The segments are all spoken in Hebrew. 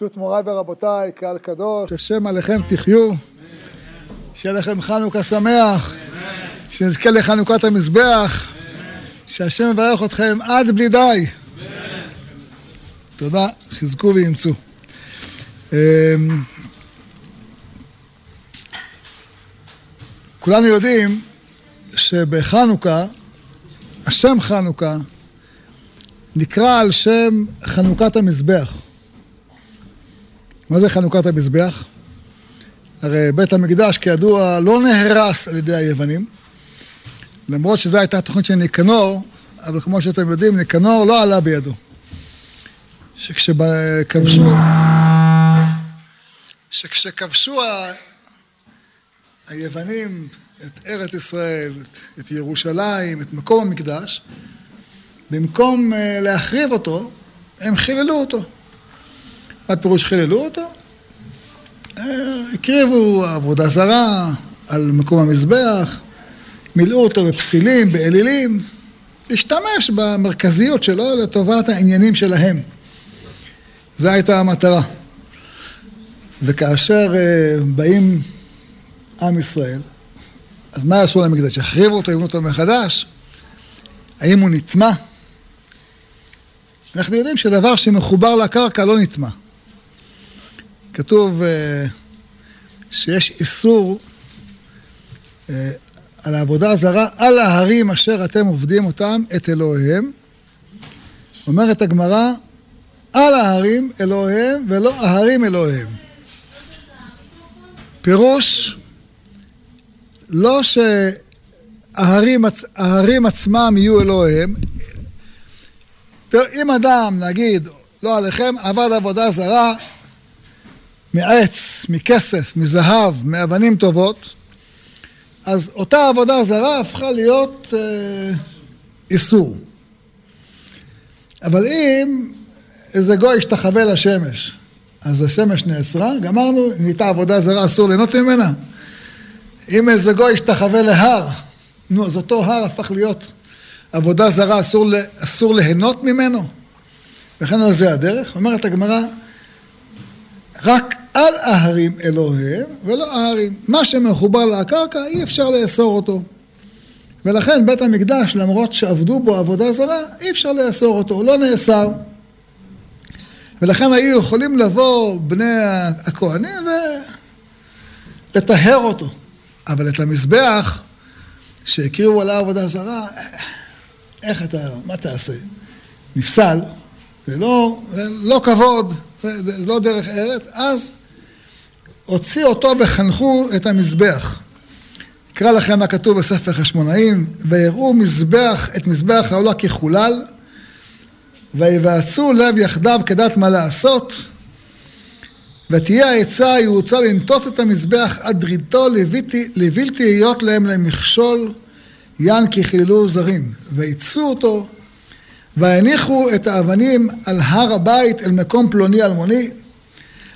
ברשות מוריי ורבותיי, קהל קדוש, השם עליכם תחיו, שיהיה לכם חנוכה שמח, שנזכה לחנוכת המזבח, שהשם יברך אתכם עד בלי די. תודה, חזקו ואימצו. אמ, כולנו יודעים שבחנוכה, השם חנוכה, נקרא על שם חנוכת המזבח. מה זה חנוכת המזבח? הרי בית המקדש כידוע לא נהרס על ידי היוונים, למרות שזו הייתה התוכנית של ניקנור, אבל כמו שאתם יודעים, ניקנור לא עלה בידו. שכשכבשו, שכשכבשו ה... היוונים את ארץ ישראל, את ירושלים, את מקום המקדש, במקום אה, להחריב אותו, הם חיללו אותו. מה פירוש חיללו אותו? אה, הקריבו עבודה זרה על מקום המזבח, מילאו אותו בפסילים, באלילים, להשתמש במרכזיות שלו לטובת העניינים שלהם. זו הייתה המטרה. וכאשר uh, באים עם ישראל, אז מה יעשו למקדש? יחריבו אותו, יבנו אותו מחדש? האם הוא נטמע? אנחנו יודעים שדבר שמחובר לקרקע לא נטמע. כתוב uh, שיש איסור uh, על העבודה הזרה, על ההרים אשר אתם עובדים אותם, את אלוהיהם. אומרת הגמרא, על ההרים אלוהיהם ולא ההרים אלוהיהם. פירוש, לא שההרים עצמם יהיו אלוהיהם, אם אדם, נגיד, לא עליכם, עבד עבודה זרה מעץ, מכסף, מזהב, מאבנים טובות, אז אותה עבודה זרה הפכה להיות אה, איסור. אבל אם איזה גוי השתחווה לשמש, אז השמש נאסרה, גמרנו, נהייתה עבודה זרה, אסור ליהנות ממנה. אם איזה גוי השתחווה להר, נו, אז אותו הר הפך להיות עבודה זרה, אסור, אסור ליהנות ממנו. וכן על זה הדרך. אומרת הגמרא, רק על ההרים אלוהיהם ולא ההרים. מה שמחובר לקרקע אי אפשר לאסור אותו. ולכן בית המקדש, למרות שעבדו בו עבודה זרה, אי אפשר לאסור אותו, הוא לא נאסר. ולכן היו יכולים לבוא בני הכהנים ולטהר אותו. אבל את המזבח שהקריבו עליו עבודה זרה, איך אתה, מה תעשה? נפסל, זה לא, זה לא כבוד, זה, זה לא דרך ארץ, אז הוציא אותו וחנכו את המזבח. אקרא לכם מה כתוב בספר חשמונאים, ויראו מזבח, את מזבח העולה כחולל, ויבעצו לב יחדיו כדת מה לעשות, ותהיה העצה היעוצה לנטוץ את המזבח עד דריתו לבלתי היות להם למכשול יען כי חיללו זרים, ויצאו אותו, והניחו את האבנים על הר הבית אל מקום פלוני אלמוני,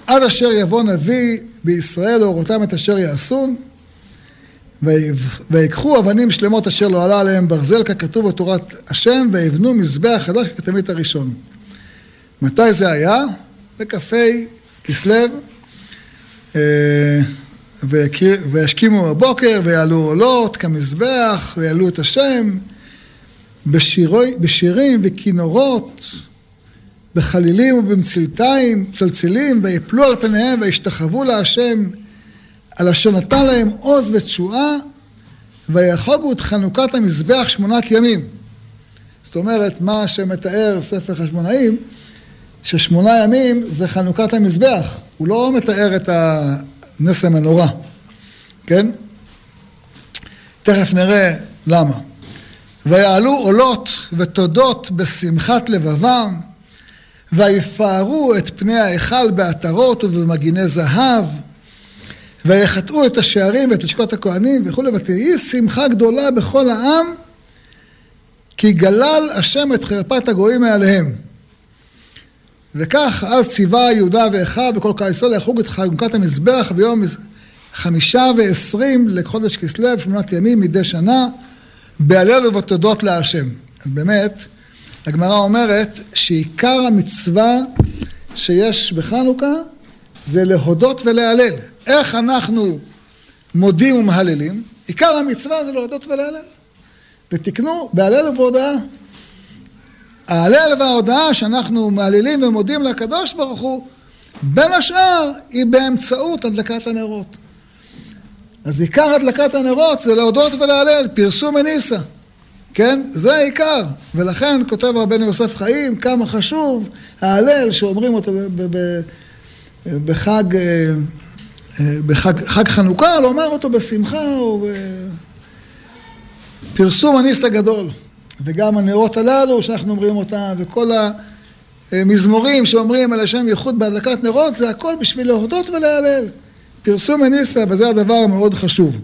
עד אשר יבוא נביא בישראל להורותם את אשר יעשון, ויקחו אבנים שלמות אשר לא עלה עליהם ברזל ככתוב בתורת השם, ויבנו מזבח חדש כתמית הראשון. מתי זה היה? בכ"ה כסלו, אה, וישכימו בבוקר, ויעלו עולות כמזבח, ויעלו את השם, בשירי, בשירים וכינורות, בחלילים ובמצלתיים, צלצלים, ויפלו על פניהם וישתחוו להשם על אשר נתן להם עוז ותשועה, ויחוגו את חנוכת המזבח שמונת ימים. זאת אומרת, מה שמתאר ספר חשמונאים, ששמונה ימים זה חנוכת המזבח. הוא לא מתאר את הנס המנורה, כן? תכף נראה למה. ויעלו עולות ותודות בשמחת לבבם, ויפארו את פני ההיכל בעטרות ובמגיני זהב, ויחטאו את השערים ואת לשכות הכהנים וכולי, ותהי שמחה גדולה בכל העם, כי גלל השם את חרפת הגויים מעליהם. וכך אז ציווה יהודה ואחיו וכל קהל ישראל לחוג את חנוכת המזבח ביום חמישה ועשרים לחודש כסלו, שמונת ימים מדי שנה, בהלל ובתודות להשם. אז באמת, הגמרא אומרת שעיקר המצווה שיש בחנוכה זה להודות ולהלל. איך אנחנו מודים ומהללים? עיקר המצווה זה להודות ולהלל. ותקנו בהלל ובהודאה. ההלל וההודאה שאנחנו מהללים ומודים לקדוש ברוך הוא, בין השאר היא באמצעות הדלקת הנרות. אז עיקר הדלקת הנרות זה להודות ולהלל, פרסום מניסה. כן? זה העיקר. ולכן כותב רבנו יוסף חיים כמה חשוב ההלל שאומרים אותו בחג, אה, אה, בחג חג חנוכה, לומר אותו בשמחה או הניס הגדול. וגם הנרות הללו שאנחנו אומרים אותם, וכל המזמורים שאומרים על השם ייחוד בהדלקת נרות, זה הכל בשביל להודות ולהלל. פרסום הניסה, וזה הדבר המאוד חשוב.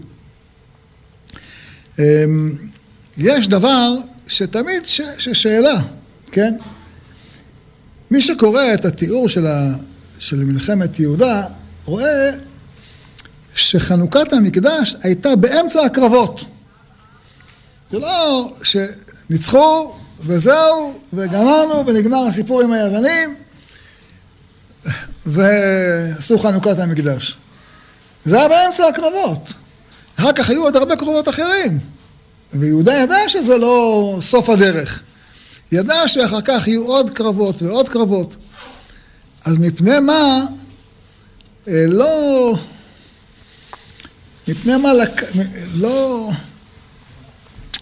יש דבר שתמיד ש, ששאלה, כן? מי שקורא את התיאור של, ה, של מלחמת יהודה, רואה שחנוכת המקדש הייתה באמצע הקרבות. זה לא שניצחו וזהו, וגמרנו, ונגמר הסיפור עם היוונים, ועשו חנוכת המקדש. זה היה באמצע הקרבות. אחר כך היו עוד הרבה קרבות אחרים. ויהודה ידע שזה לא סוף הדרך. ידע שאחר כך יהיו עוד קרבות ועוד קרבות. אז מפני מה אה, לא... מפני מה לק... לא...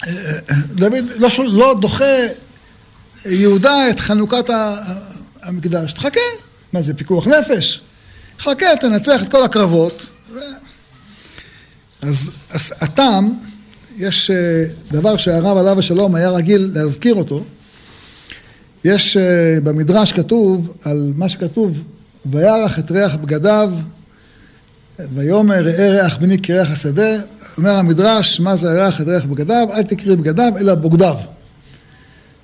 אה, אה, דוד לא, לא דוחה יהודה את חנוכת המקדש. תחכה. מה זה, פיקוח נפש? חכה, תנצח את כל הקרבות. אז, אז הטעם יש אה, דבר שהרב עליו השלום היה רגיל להזכיר אותו. יש אה, במדרש כתוב על מה שכתוב, וירח את ריח בגדיו, ויאמר ראה ריח בני כריח השדה. אומר המדרש, מה זה ריח את ריח בגדיו? אל תקריא בגדיו, אלא בוגדיו.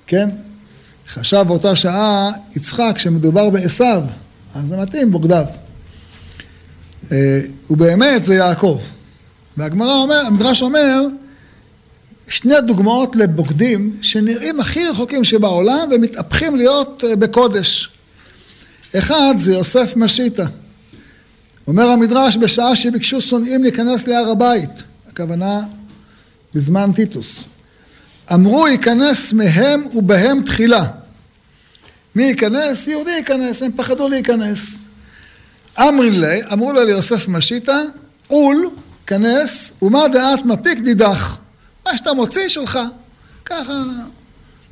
כן? חשב באותה שעה יצחק שמדובר בעשו, אז זה מתאים בוגדיו. אה, ובאמת זה יעקב. והגמרא אומר, המדרש אומר, שני דוגמאות לבוגדים שנראים הכי רחוקים שבעולם ומתהפכים להיות אה, בקודש. אחד זה יוסף משיטה. אומר המדרש, בשעה שביקשו שונאים להיכנס להר הבית, הכוונה בזמן טיטוס. אמרו ייכנס מהם ובהם תחילה. מי ייכנס? יהודי ייכנס, הם פחדו להיכנס. אמרין לי, אמרו לו ליוסף משיטה, עול, כנס, ומה דעת מפיק דידך. מה שאתה מוציא שלך, ככה,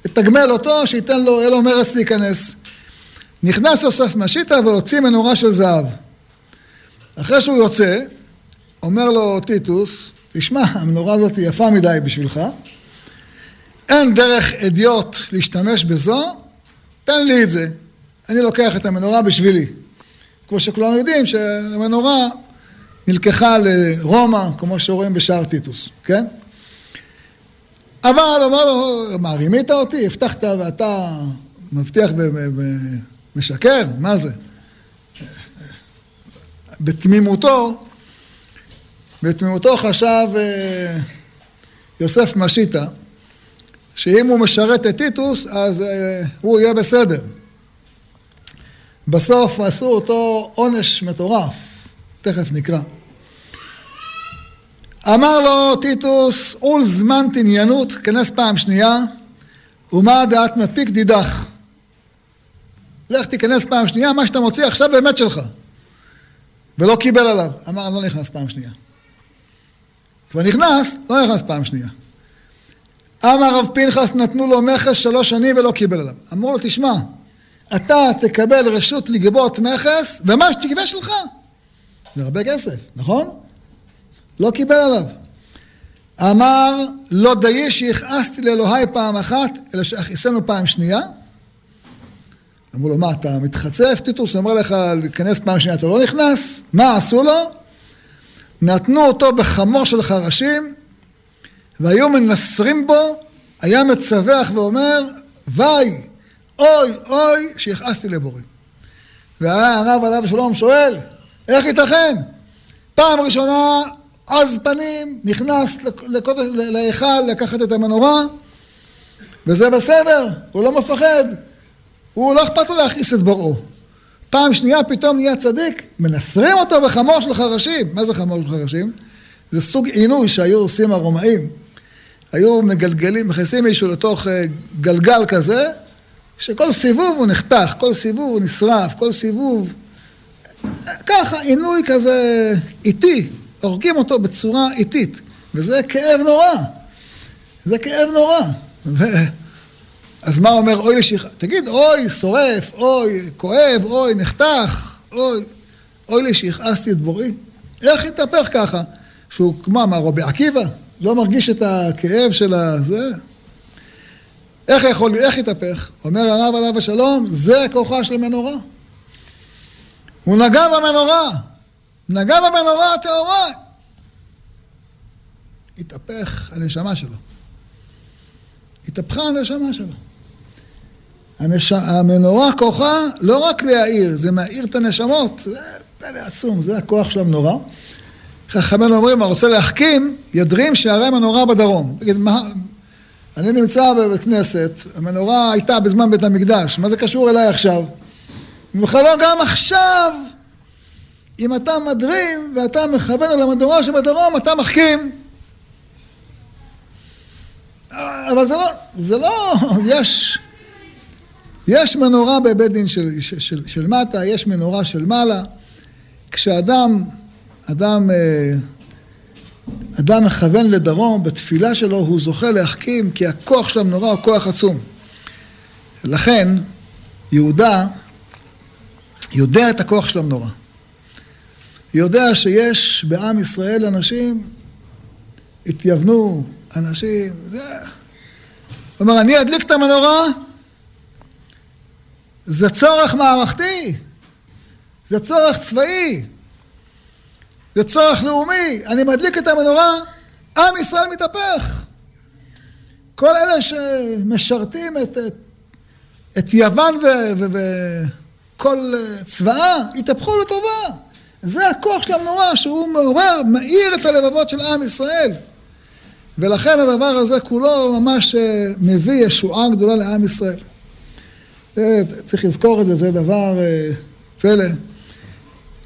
תתגמל אותו, שייתן לו, יהיה לו מרץ להיכנס. נכנס יוסף משיטה והוציא מנורה של זהב. אחרי שהוא יוצא, אומר לו טיטוס, תשמע, המנורה הזאת יפה מדי בשבילך, אין דרך אדיוט להשתמש בזו, תן לי את זה. אני לוקח את המנורה בשבילי. כמו שכולנו יודעים שהמנורה נלקחה לרומא, כמו שרואים בשער טיטוס, כן? אבל אמר לו, מה, רימית אותי? הבטחת ואתה מבטיח ומשקר? מה זה? בתמימותו, בתמימותו חשב אה, יוסף משיטה, שאם הוא משרת את טיטוס, אז אה, הוא יהיה בסדר. בסוף עשו אותו עונש מטורף, תכף נקרא. אמר לו טיטוס, אול זמן תניינות, כנס פעם שנייה, ומה דעת מפיק דידך. לך תיכנס פעם שנייה, מה שאתה מוציא עכשיו באמת שלך. ולא קיבל עליו. אמר, אני לא נכנס פעם שנייה. כבר נכנס, לא נכנס פעם שנייה. אמר רב פנחס, נתנו לו מכס שלוש שנים ולא קיבל עליו. אמרו לו, תשמע, אתה תקבל רשות לגבות מכס, ומה שתגבה שלך. זה הרבה כסף, נכון? לא קיבל עליו. אמר, לא דיי שהכעסתי לאלוהי פעם אחת, אלא שאכיסנו פעם שנייה. אמרו לו, מה, אתה מתחצף? טיטוס אומר לך להיכנס פעם שנייה, אתה לא נכנס? מה עשו לו? נתנו אותו בחמור של חרשים, והיו מנסרים בו, היה מצווח ואומר, וי, אוי, אוי, שהכעסתי לבורי. והרב עליו השלום שואל, איך ייתכן? פעם ראשונה עז פנים, נכנס להיכל לקחת את המנורה, וזה בסדר, הוא לא מפחד. הוא לא אכפת לו להכעיס את בוראו. פעם שנייה פתאום נהיה צדיק, מנסרים אותו בחמור של חרשים. מה זה חמור של חרשים? זה סוג עינוי שהיו עושים הרומאים. היו מגלגלים, מכניסים מישהו לתוך אה, גלגל כזה, שכל סיבוב הוא נחתך, כל סיבוב הוא נשרף, כל סיבוב... ככה, עינוי כזה איטי, הורגים אותו בצורה איטית, וזה כאב נורא. זה כאב נורא. ו... אז מה אומר אוי לשיח... תגיד, אוי, שורף, אוי, כואב, אוי, נחתך, אוי, אוי לי את בוראי. איך התהפך ככה? שהוא כמו, מה, רבי עקיבא? לא מרגיש את הכאב של הזה? איך יכול, איך התהפך? אומר הרב עליו השלום, זה כוחה של מנורה. הוא נגע במנורה, נגע במנורה הטהורה. התהפך הנשמה שלו. התהפכה הנשמה שלו. הנש... המנורה כוחה לא רק להאיר, זה מאיר את הנשמות, זה פלא עצום, זה הכוח של המנורה. חכמינו אומרים, הרוצה להחכים, ידרים שערי המנורה בדרום. תגיד, מה... אני נמצא בבית כנסת, המנורה הייתה בזמן בית המקדש, מה זה קשור אליי עכשיו? בכלל לא גם עכשיו, אם אתה מדרים ואתה מכוון על המנורה שבדרום, אתה מחכים. אבל זה לא, זה לא, יש, יש מנורה בבית דין של, של, של, של מטה, יש מנורה של מעלה. כשאדם, אדם, אה, אדם מכוון לדרום, בתפילה שלו הוא זוכה להחכים, כי הכוח של המנורה הוא כוח עצום. לכן, יהודה יודע את הכוח של המנורה. יודע שיש בעם ישראל אנשים, התייוונו, אנשים, זה... אומר, אני אדליק את המנורה, זה צורך מערכתי, זה צורך צבאי, זה צורך לאומי. אני מדליק את המנורה, עם ישראל מתהפך. כל אלה שמשרתים את, את, את יוון וכל צבאה, התהפכו לטובה. זה הכוח של המנורה, שהוא מעורר, מאיר את הלבבות של עם ישראל. ולכן הדבר הזה כולו ממש אה, מביא ישועה גדולה לעם ישראל. צריך לזכור את זה, זה דבר אה, פלא.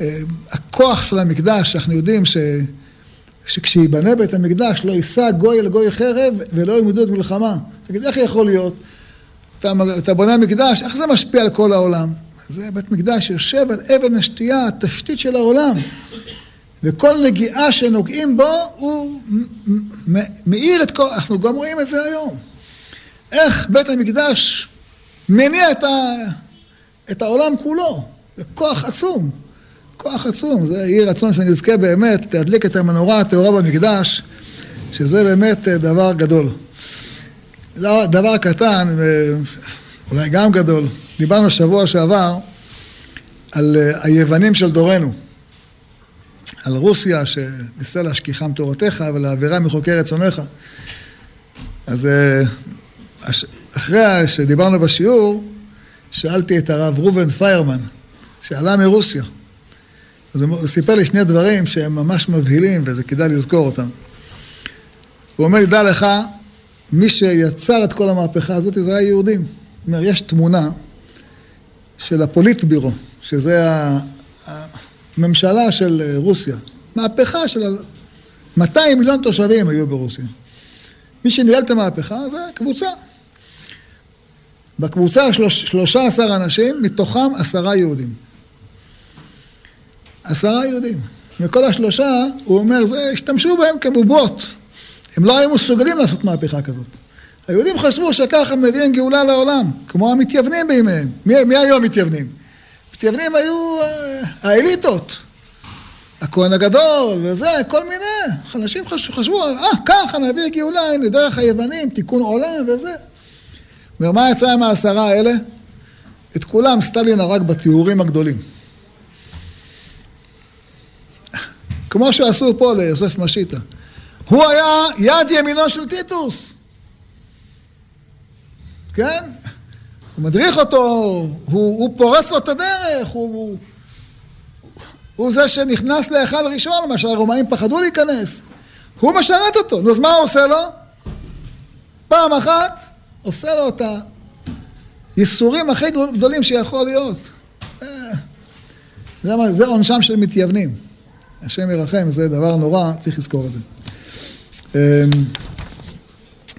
אה, הכוח של המקדש, אנחנו יודעים ש... שכשייבנה בית המקדש לא יישא גוי אל גוי חרב ולא ילמדו את מלחמה. תגיד, איך יכול להיות? אתה, אתה בונה מקדש, איך זה משפיע על כל העולם? זה בית מקדש יושב על אבן השתייה, התשתית של העולם. וכל נגיעה שנוגעים בו, הוא מאיר את כל... אנחנו גם רואים את זה היום. איך בית המקדש מניע את, ה, את העולם כולו. זה כוח עצום. כוח עצום. זה יהי רצון שנזכה באמת להדליק את המנורה הטהורה במקדש, שזה באמת דבר גדול. דבר, קטן, אולי גם גדול. דיברנו שבוע שעבר על היוונים של דורנו. על רוסיה, שניסה להשכיחם תורתך ולהעבירה מחוקי רצונך. אז אה, אחרי שדיברנו בשיעור, שאלתי את הרב ראובן פיירמן, שעלה מרוסיה. אז הוא סיפר לי שני דברים שהם ממש מבהילים וזה כדאי לזכור אותם. הוא אומר דע לך, מי שיצר את כל המהפכה הזאת זה היה יהודים. הוא אומר, יש תמונה של הפוליטבירו, שזה ממשלה של אה, רוסיה, מהפכה של 200 מיליון תושבים היו ברוסיה. מי שניהל את המהפכה זה קבוצה. בקבוצה שלוש, 13 אנשים, מתוכם עשרה יהודים. עשרה יהודים. מכל השלושה, הוא אומר, זה, השתמשו בהם כבובות. הם לא היו מסוגלים לעשות מהפכה כזאת. היהודים חשבו שככה מביאים גאולה לעולם, כמו המתייוונים בימיהם. מי, מי היום מתייוונים? מתייוונים היו אה, האליטות, הכהן הגדול וזה, כל מיני. אנשים חשבו, חשבו, אה, ככה נביא גאולה, הנה, דרך היוונים, תיקון עולם וזה. אומר, מה יצא עם העשרה האלה? את כולם סטלין הרג בתיאורים הגדולים. כמו שעשו פה ליוסף משיטה. הוא היה יד ימינו של טיטוס. כן? הוא מדריך אותו, הוא, הוא פורס לו את הדרך, הוא, הוא, הוא זה שנכנס להיכל ראשון, מה שהרומאים פחדו להיכנס. הוא משרת אותו. נו, אז מה הוא עושה לו? פעם אחת עושה לו את הייסורים הכי גדולים שיכול להיות. אה, זה, זה עונשם של מתייוונים. השם ירחם, זה דבר נורא, צריך לזכור את זה. אמ,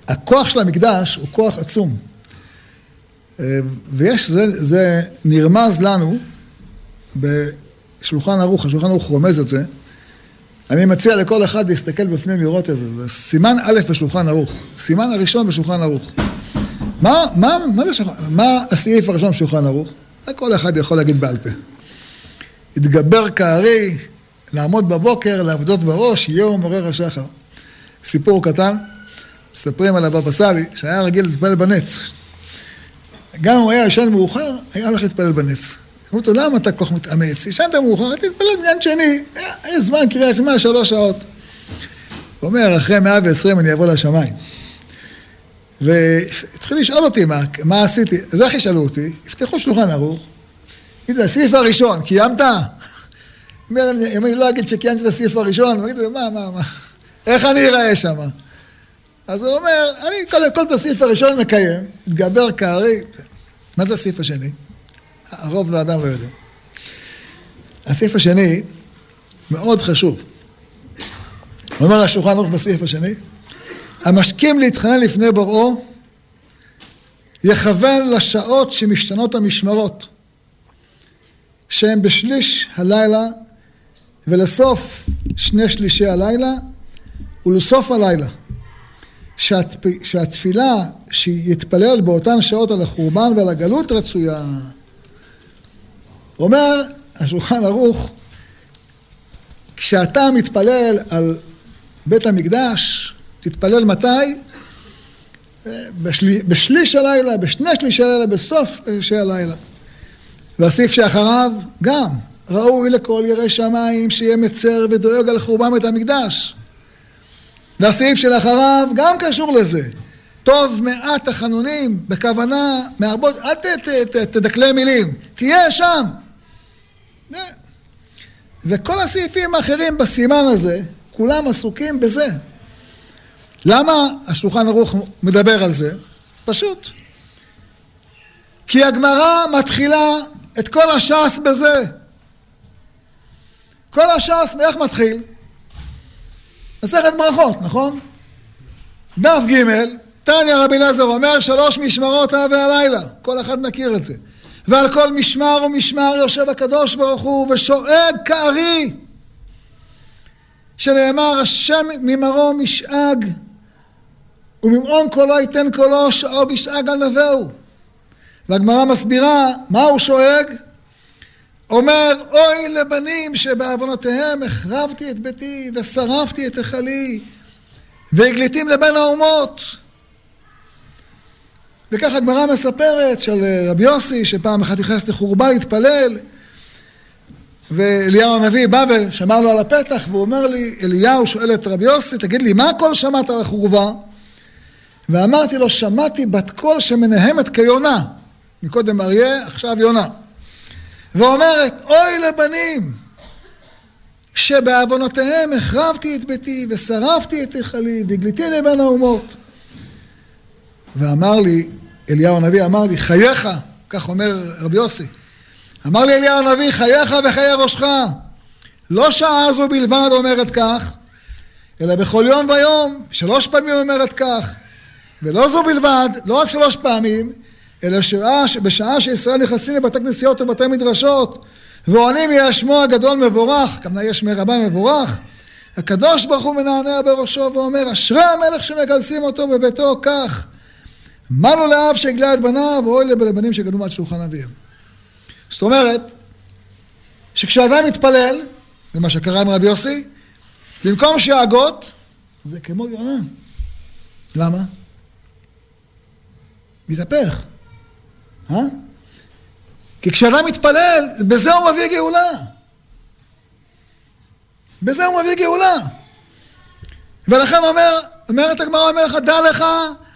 הכוח של המקדש הוא כוח עצום. אמ, ויש, זה, זה נרמז לנו בשולחן ערוך, השולחן ערוך רומז את זה. אני מציע לכל אחד להסתכל בפנים לראות את זה. זה סימן א' בשולחן ערוך. סימן הראשון בשולחן ערוך. מה, מה, מה זה שולחן, מה הסעיף הראשון בשולחן ערוך? זה כל אחד יכול להגיד בעל פה. התגבר כארי, לעמוד בבוקר, לעבדות בראש, יום מעורר השחר. סיפור קטן, מספרים על הבבא סאלי, שהיה רגיל להתפלל בנץ. גם אם הוא היה ישן מאוחר, היה הולך להתפלל בנץ. אמרו אותו, למה אתה כל כך מתאמץ? ישנת מאוחר, תתפלל בעניין שני, יש זמן קריאת שמע שלוש שעות. הוא אומר, אחרי מאה ועשרים אני אבוא לשמיים. והתחיל לשאול אותי מה, מה עשיתי, אז איך ישאלו אותי? יפתחו שולחן ערוך, יגידו, הסעיף הראשון, קיימת? אם אני לא אגיד שקיימתי את הסעיף הראשון, הוא יגיד, מה, מה, מה, איך אני אראה שם? אז הוא אומר, אני קודם כל את הסעיף הראשון מקיים, התגבר כארי, מה זה הסעיף השני? הרוב לאדם לא יודע. הסעיף השני מאוד חשוב. אומר השולחן ערוך בסעיף השני, המשכים להתחנן לפני בוראו, יכוון לשעות שמשתנות המשמרות, שהן בשליש הלילה ולסוף שני שלישי הלילה ולסוף הלילה. שהתפ... שהתפילה שיתפלל באותן שעות על החורבן ועל הגלות רצויה. אומר השולחן ערוך, כשאתה מתפלל על בית המקדש, תתפלל מתי? בשל... בשליש הלילה, בשני שלישי הלילה, בסוף שלישי הלילה. והסעיף שאחריו גם, ראוי לכל ירא שמיים שיהיה מצר ודואג על חורבן בית המקדש. והסעיף שלאחריו גם קשור לזה. טוב מעט תחנונים, בכוונה, מהרבות, אל ת, ת, ת, תדקלה מילים, תהיה שם. וכל הסעיפים האחרים בסימן הזה, כולם עסוקים בזה. למה השולחן ערוך מדבר על זה? פשוט. כי הגמרא מתחילה את כל הש"ס בזה. כל הש"ס, מאיך מתחיל? מסכת ברכות, נכון? דף ג', תניא רבי אליעזר אומר שלוש משמרות הווה והלילה, כל אחד מכיר את זה. ועל כל משמר ומשמר יושב הקדוש ברוך הוא ושואג כארי, שנאמר השם ממרום משאג וממעון קולו ייתן קולו שאוג ישאג על נבהו. והגמרא מסבירה מה הוא שואג? אומר אוי לבנים שבעוונותיהם החרבתי את ביתי ושרפתי את היכלי והגליתים לבין האומות. וכך הגמרא מספרת של רבי יוסי שפעם אחת נכנס לחורבה להתפלל ואליהו הנביא בא ושמר לו על הפתח והוא אומר לי אליהו שואל את רבי יוסי תגיד לי מה הכל שמעת על החורבה? ואמרתי לו שמעתי בת קול שמנהמת כיונה. מקודם אריה עכשיו יונה ואומרת, אוי לבנים, שבעוונותיהם החרבתי את ביתי ושרפתי את היכלי והגליתי לבין האומות. ואמר לי, אליהו הנביא אמר לי, חייך, כך אומר רבי יוסי, אמר לי אליהו הנביא, חייך וחיי ראשך. לא שעה זו בלבד אומרת כך, אלא בכל יום ויום, שלוש פעמים אומרת כך. ולא זו בלבד, לא רק שלוש פעמים, אלא שעה, בשעה שישראל נכנסים לבתי כנסיות ובתי מדרשות ועונים יהיה שמו הגדול מבורך, כמובן יש רבה מבורך, הקדוש ברוך הוא מנענע בראשו ואומר אשרי המלך שמגלסים אותו בביתו כך מה לו לאב שהגלה את בניו ואוי לבנים שגדלו מעל שולחן אביהם. זאת אומרת שכשאדם מתפלל, זה מה שקרה עם רבי יוסי, במקום שיהגות זה כמו יונה. למה? מתהפך. אה? כי כשאדם מתפלל, בזה הוא מביא גאולה. בזה הוא מביא גאולה. ולכן אומר, אומרת הגמרא, אומר לך, דע לך,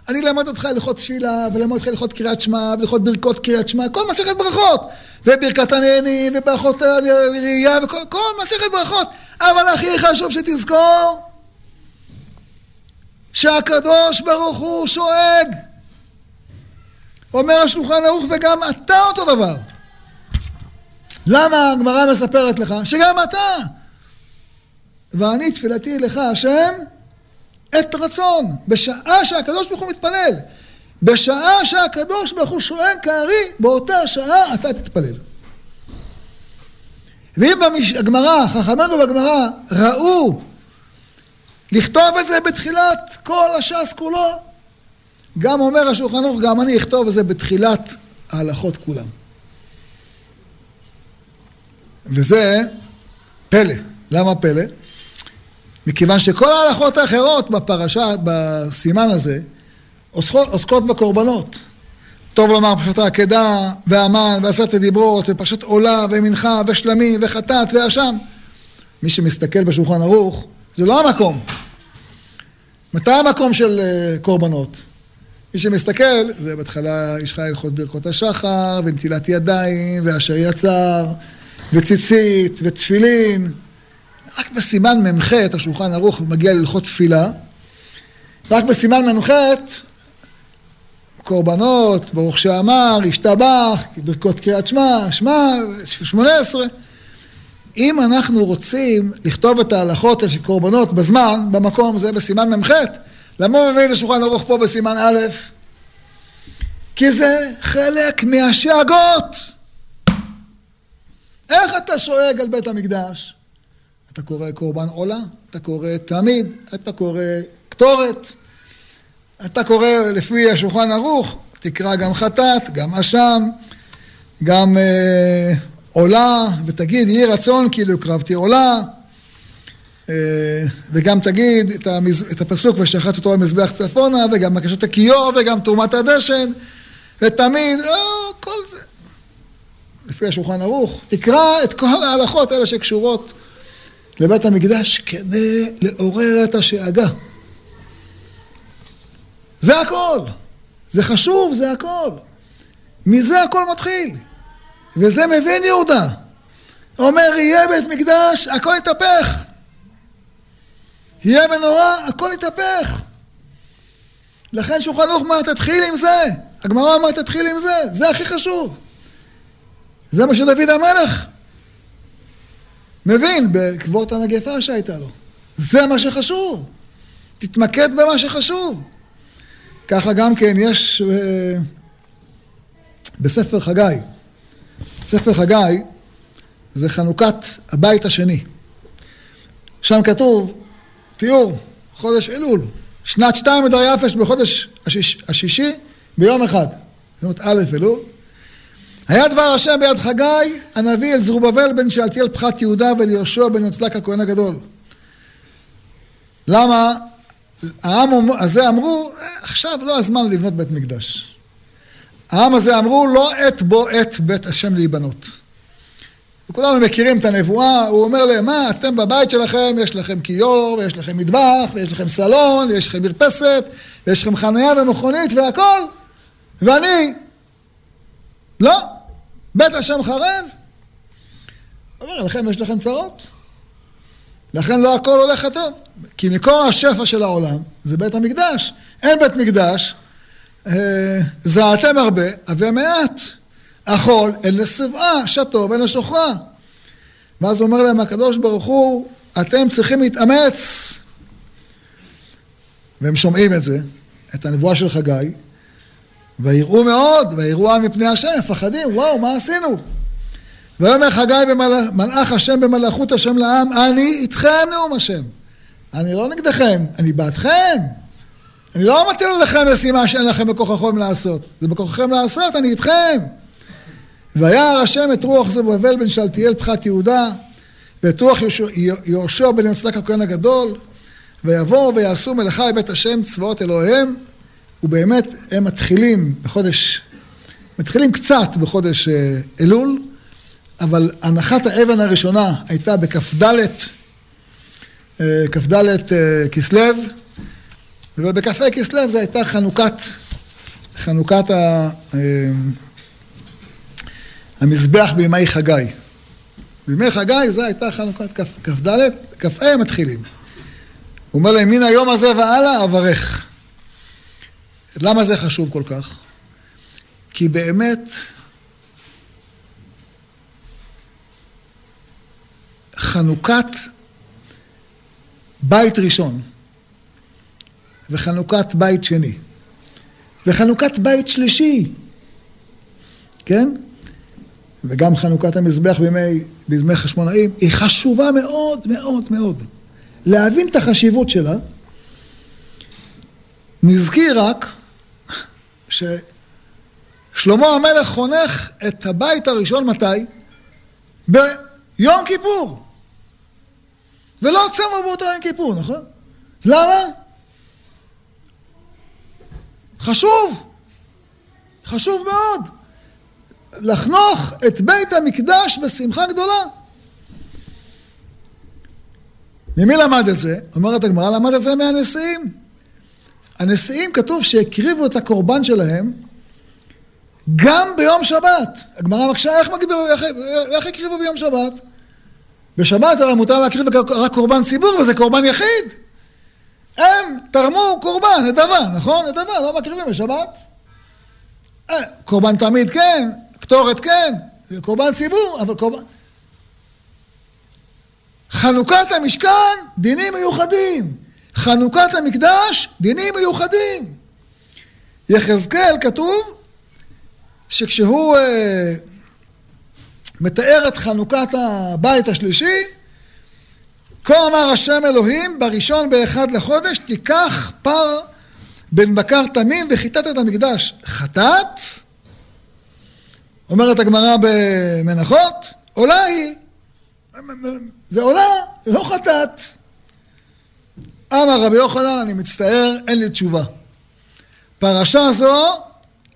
אני אלמד אותך הלכות תפילה, ולמד אותך הלכות קריאת שמע, והלכות ברכות קריאת שמע, כל מסכת ברכות. וברכת הנהנים, וברכות ראייה, וכל מסכת ברכות. אבל הכי חשוב שתזכור, שהקדוש ברוך הוא שואג. אומר השולחן ערוך וגם אתה אותו דבר. למה הגמרא מספרת לך? שגם אתה. ואני תפילתי לך, השם, את רצון, בשעה שהקדוש ברוך הוא מתפלל. בשעה שהקדוש ברוך הוא שואל כארי, באותה שעה אתה תתפלל. ואם בגמרא, חכמינו בגמרא, ראו לכתוב את זה בתחילת כל הש"ס כולו, גם אומר השולחן ערוך, גם אני אכתוב את זה בתחילת ההלכות כולם. וזה פלא. למה פלא? מכיוון שכל ההלכות האחרות בפרשה, בסימן הזה, עוסקות, עוסקות בקורבנות. טוב לומר פרשת העקדה, והמן, ועשרת הדיברות, ופרשת עולה, ומנחה, ושלמים, וחטאת, ואשם. מי שמסתכל בשולחן ערוך, זה לא המקום. מתי המקום של uh, קורבנות? מי שמסתכל, זה בהתחלה יש לך הלכות ברכות השחר, ונטילת ידיים, ואשר יצר, וציצית, ותפילין. רק בסימן מ"ח, השולחן ערוך מגיע להלכות תפילה. רק בסימן מ"ח, קורבנות, ברוך שאמר, השתבח, ברכות קריאת שמע, שמע, שמונה עשרה. אם אנחנו רוצים לכתוב את ההלכות של קורבנות בזמן, במקום, זה בסימן מ"ח, למה הוא מביא את השולחן ערוך פה בסימן א'? כי זה חלק מהשאגות. איך אתה שואג על בית המקדש? אתה קורא קורבן עולה, אתה קורא תמיד, אתה קורא קטורת, אתה קורא לפי השולחן ערוך, תקרא גם חטאת, גם אשם, גם אה, עולה, ותגיד יהי רצון כאילו הקרבתי עולה, וגם תגיד את, המז... את הפסוק ושחט אותו על מזבח צפונה, וגם בקשת הכיור, וגם תרומת הדשן, ותמיד, לא, כל זה. לפי השולחן ערוך, תקרא את כל ההלכות האלה שקשורות לבית המקדש כדי לעורר את השאגה. זה הכל. זה חשוב, זה הכל. מזה הכל מתחיל. וזה מבין יהודה. אומר, יהיה בית מקדש, הכל יתהפך. יהיה מנורה, הכל יתהפך. לכן שולחן ערוך אמר, תתחיל עם זה. הגמרא אמר, תתחיל עם זה. זה הכי חשוב. זה מה שדוד המלך מבין בעקבות המגפה שהייתה לו. זה מה שחשוב. תתמקד במה שחשוב. ככה גם כן יש אה, בספר חגי. ספר חגי זה חנוכת הבית השני. שם כתוב, תיאור, חודש אלול, שנת שתיים מדר יפש בחודש השיש, השישי ביום אחד. זאת אומרת א' אלול. היה דבר השם ביד חגי הנביא אל זרובבל בן שאלתיאל פחת יהודה וליהושע בן יוצלק הכהן הגדול. למה? העם הזה אמרו, עכשיו לא הזמן לבנות בית מקדש. העם הזה אמרו, לא עת בו עת בית השם להיבנות. וכולנו מכירים את הנבואה, הוא אומר להם, מה, אתם בבית שלכם, יש לכם כיור, ויש לכם מטבח, ויש לכם סלון, ויש לכם מרפסת, ויש לכם חניה ומכונית והכל, ואני, לא, בית השם חרב. אומר לכם, יש לכם צרות. לכן לא הכל הולך טוב. כי מקור השפע של העולם זה בית המקדש. אין בית מקדש, אה, זעתם הרבה, הווה מעט. אכול אין לשבעה, שתו אין לשוכרה. ואז אומר להם הקדוש ברוך הוא, אתם צריכים להתאמץ. והם שומעים את זה, את הנבואה של חגי, ויראו מאוד, ויראו מפני השם, מפחדים, וואו, מה עשינו? ויאמר חגי במלאך השם במלאכות השם לעם, אני איתכם נאום השם. אני לא נגדכם, אני בעדכם. אני לא מטיל עליכם משימה שאין לכם בכוחכם לעשות. זה בכוחכם לעשות, אני איתכם. וירא השם את רוח זבבל בן שלתיאל פחת יהודה, ואת רוח יהושע בן יוצלק הכהן הגדול, ויבואו ויעשו מלאכה בבית השם צבאות אלוהיהם, ובאמת הם מתחילים בחודש, מתחילים קצת בחודש אה, אלול, אבל הנחת האבן הראשונה הייתה בכ"ד, אה, כ"ד אה, כסלו, ובכ"ה כסלו זו הייתה חנוכת, חנוכת ה, המזבח בימי חגי. בימי חגי זו הייתה חנוכת כ"ד, כ"ה מתחילים. הוא אומר להם, מן היום הזה והלאה אברך. למה זה חשוב כל כך? כי באמת חנוכת בית ראשון, וחנוכת בית שני, וחנוכת בית שלישי, כן? וגם חנוכת המזבח בימי, בימי חשמונאים, היא חשובה מאוד מאוד מאוד. להבין את החשיבות שלה, נזכיר רק ששלמה המלך חונך את הבית הראשון מתי? ביום כיפור. ולא צמו באותו יום כיפור, נכון? למה? חשוב, חשוב מאוד. לחנוך את בית המקדש בשמחה גדולה. ממי למד את זה? אומרת הגמרא, למד את זה מהנשיאים. הנשיאים כתוב שהקריבו את הקורבן שלהם גם ביום שבת. הגמרא מקשה, איך, איך, איך הקריבו ביום שבת? בשבת הרי מותר להקריב רק קורבן ציבור, וזה קורבן יחיד. הם תרמו קורבן, נדבה, נכון? נדבה, לא מקריבים בשבת. אה, קורבן תמיד כן, קטורת כן, זה קורבן ציבור, אבל קורבן... חנוכת המשכן, דינים מיוחדים. חנוכת המקדש, דינים מיוחדים. יחזקאל כתוב שכשהוא אה, מתאר את חנוכת הבית השלישי, כה אמר השם אלוהים, בראשון באחד לחודש תיקח פר בן בקר תמים וחיטט את המקדש. חטאת? אומרת הגמרא במנחות, עולה היא. זה עולה, זה לא חטאת. אמר רבי יוחנן, אני מצטער, אין לי תשובה. פרשה זו,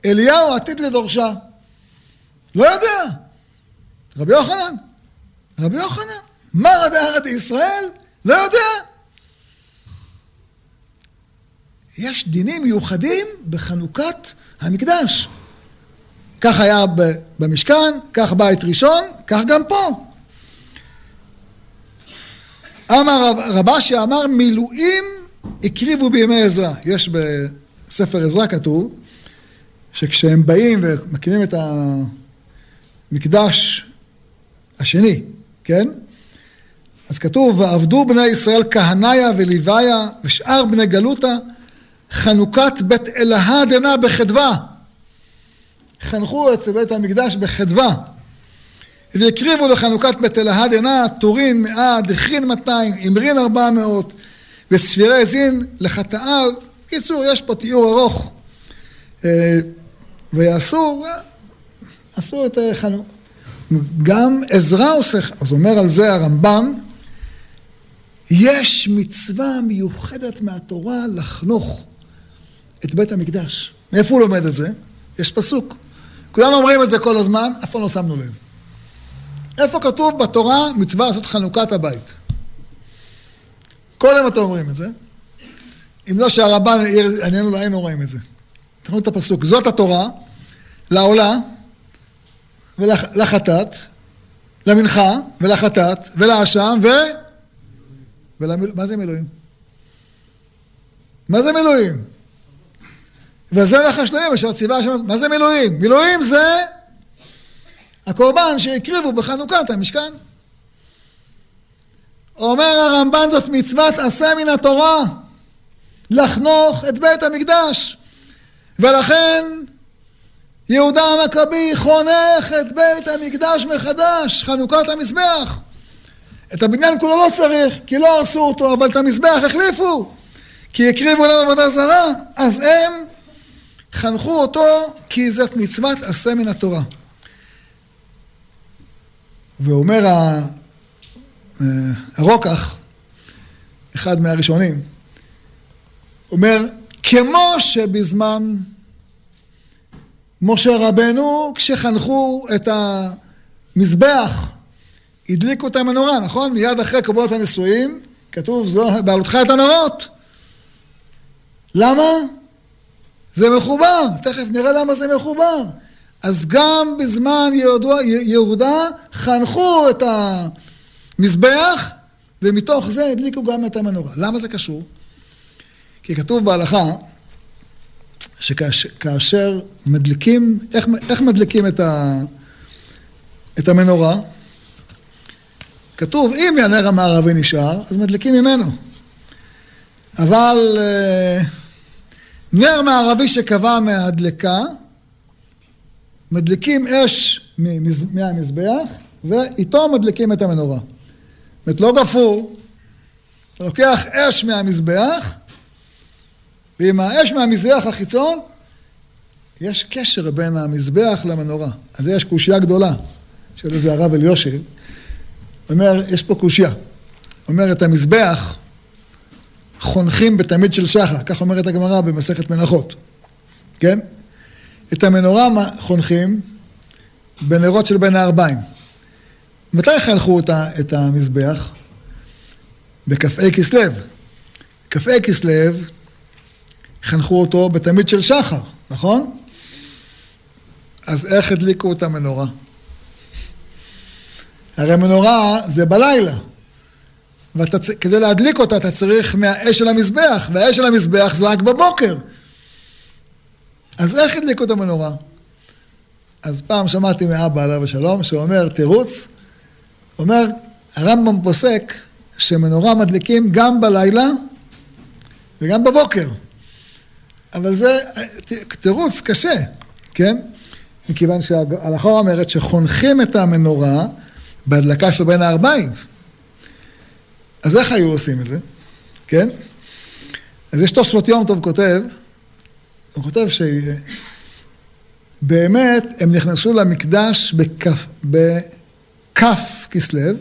אליהו עתיד לדורשה. לא יודע. רבי יוחנן, רבי יוחנן, מה רדארת ישראל? לא יודע. יש דינים מיוחדים בחנוכת המקדש. כך היה במשכן, כך בית ראשון, כך גם פה. אמר רבשי אמר מילואים הקריבו בימי עזרא. יש בספר עזרא כתוב שכשהם באים ומקימים את המקדש השני, כן? אז כתוב, ועבדו בני ישראל כהניה ולוויה ושאר בני גלותה חנוכת בית אלהה דנה בחדווה. חנכו את בית המקדש בחדווה. והקריבו לחנוכת בית אלהא דנה תורין מאה, דכרין מאתין, אמרין ארבע מאה וצפירי עזין לחטאה. קיצור, יש פה תיאור ארוך. אה, ויעשו, עשו את חנוכת. גם עזרא עושה, אז אומר על זה הרמב"ם, יש מצווה מיוחדת מהתורה לחנוך את בית המקדש. מאיפה הוא לומד את זה? יש פסוק. כולם אומרים את זה כל הזמן, אף פעם לא שמנו לב. איפה כתוב בתורה מצווה לעשות חנוכת הבית? כל יום אתם אומרים את זה. אם לא שהרבן ענייננו לא היינו רואים את זה. תראו את הפסוק. זאת התורה לעולה ולחטאת, למנחה ולחטאת ולאשם ו... ולמיל... מה זה מילואים? מה זה מילואים? וזה לחשלויים אשר ציווה השם... מה זה מילואים? מילואים זה הקורבן שהקריבו בחנוכת המשכן. אומר הרמב"ן זאת מצוות עשה מן התורה לחנוך את בית המקדש ולכן יהודה המכבי חונך את בית המקדש מחדש, חנוכת המזבח. את הבניין כולו לא צריך, כי לא הרסו אותו, אבל את המזבח החליפו, כי הקריבו להם עבודה זרה, אז הם חנכו אותו כי זאת מצוות עשה מן התורה. ואומר אה, הרוקח, אחד מהראשונים, אומר, כמו שבזמן משה רבנו, כשחנכו את המזבח, הדליקו את המנורה, נכון? מיד אחרי קבלות הנישואים, כתוב, בעלותך את הנרות. למה? זה מחובר, תכף נראה למה זה מחובר. אז גם בזמן יהודה, יהודה חנכו את המזבח, ומתוך זה הדליקו גם את המנורה. למה זה קשור? כי כתוב בהלכה שכאשר מדליקים, איך, איך מדליקים את, ה, את המנורה? כתוב, אם הנר המערבי נשאר, אז מדליקים ממנו. אבל אה, נר מערבי שקבע מהדלקה, מדליקים אש מהמזבח, ואיתו מדליקים את המנורה. זאת אומרת, לא גפור, אתה לוקח אש מהמזבח, ועם האש מהמזבח החיצון, יש קשר בין המזבח למנורה. אז יש קושייה גדולה, של איזה הרב אליושיב, אומר, יש פה קושייה. אומר, את המזבח חונכים בתמיד של שחר, כך אומרת הגמרא במסכת מנחות, כן? את המנורה חונכים בנרות של בין הארבעים. מתי חנכו את המזבח? בכ"ה כסלו. כ"ה כסלו חנכו אותו בתמיד של שחר, נכון? אז איך הדליקו את המנורה? הרי מנורה זה בלילה, וכדי להדליק אותה אתה צריך מהאש של המזבח, והאש של המזבח זה רק בבוקר. אז איך הדליקו את המנורה? אז פעם שמעתי מאבא עליו השלום, שהוא אומר תירוץ, אומר, הרמב"ם פוסק שמנורה מדליקים גם בלילה וגם בבוקר. אבל זה תירוץ קשה, כן? מכיוון שההלכה אומרת שחונכים את המנורה בהדלקה של בין הארבעים. אז איך היו עושים את זה? כן? אז יש תוספות יום טוב כותב, הוא כותב שבאמת הם נכנסו למקדש בכף כסלו,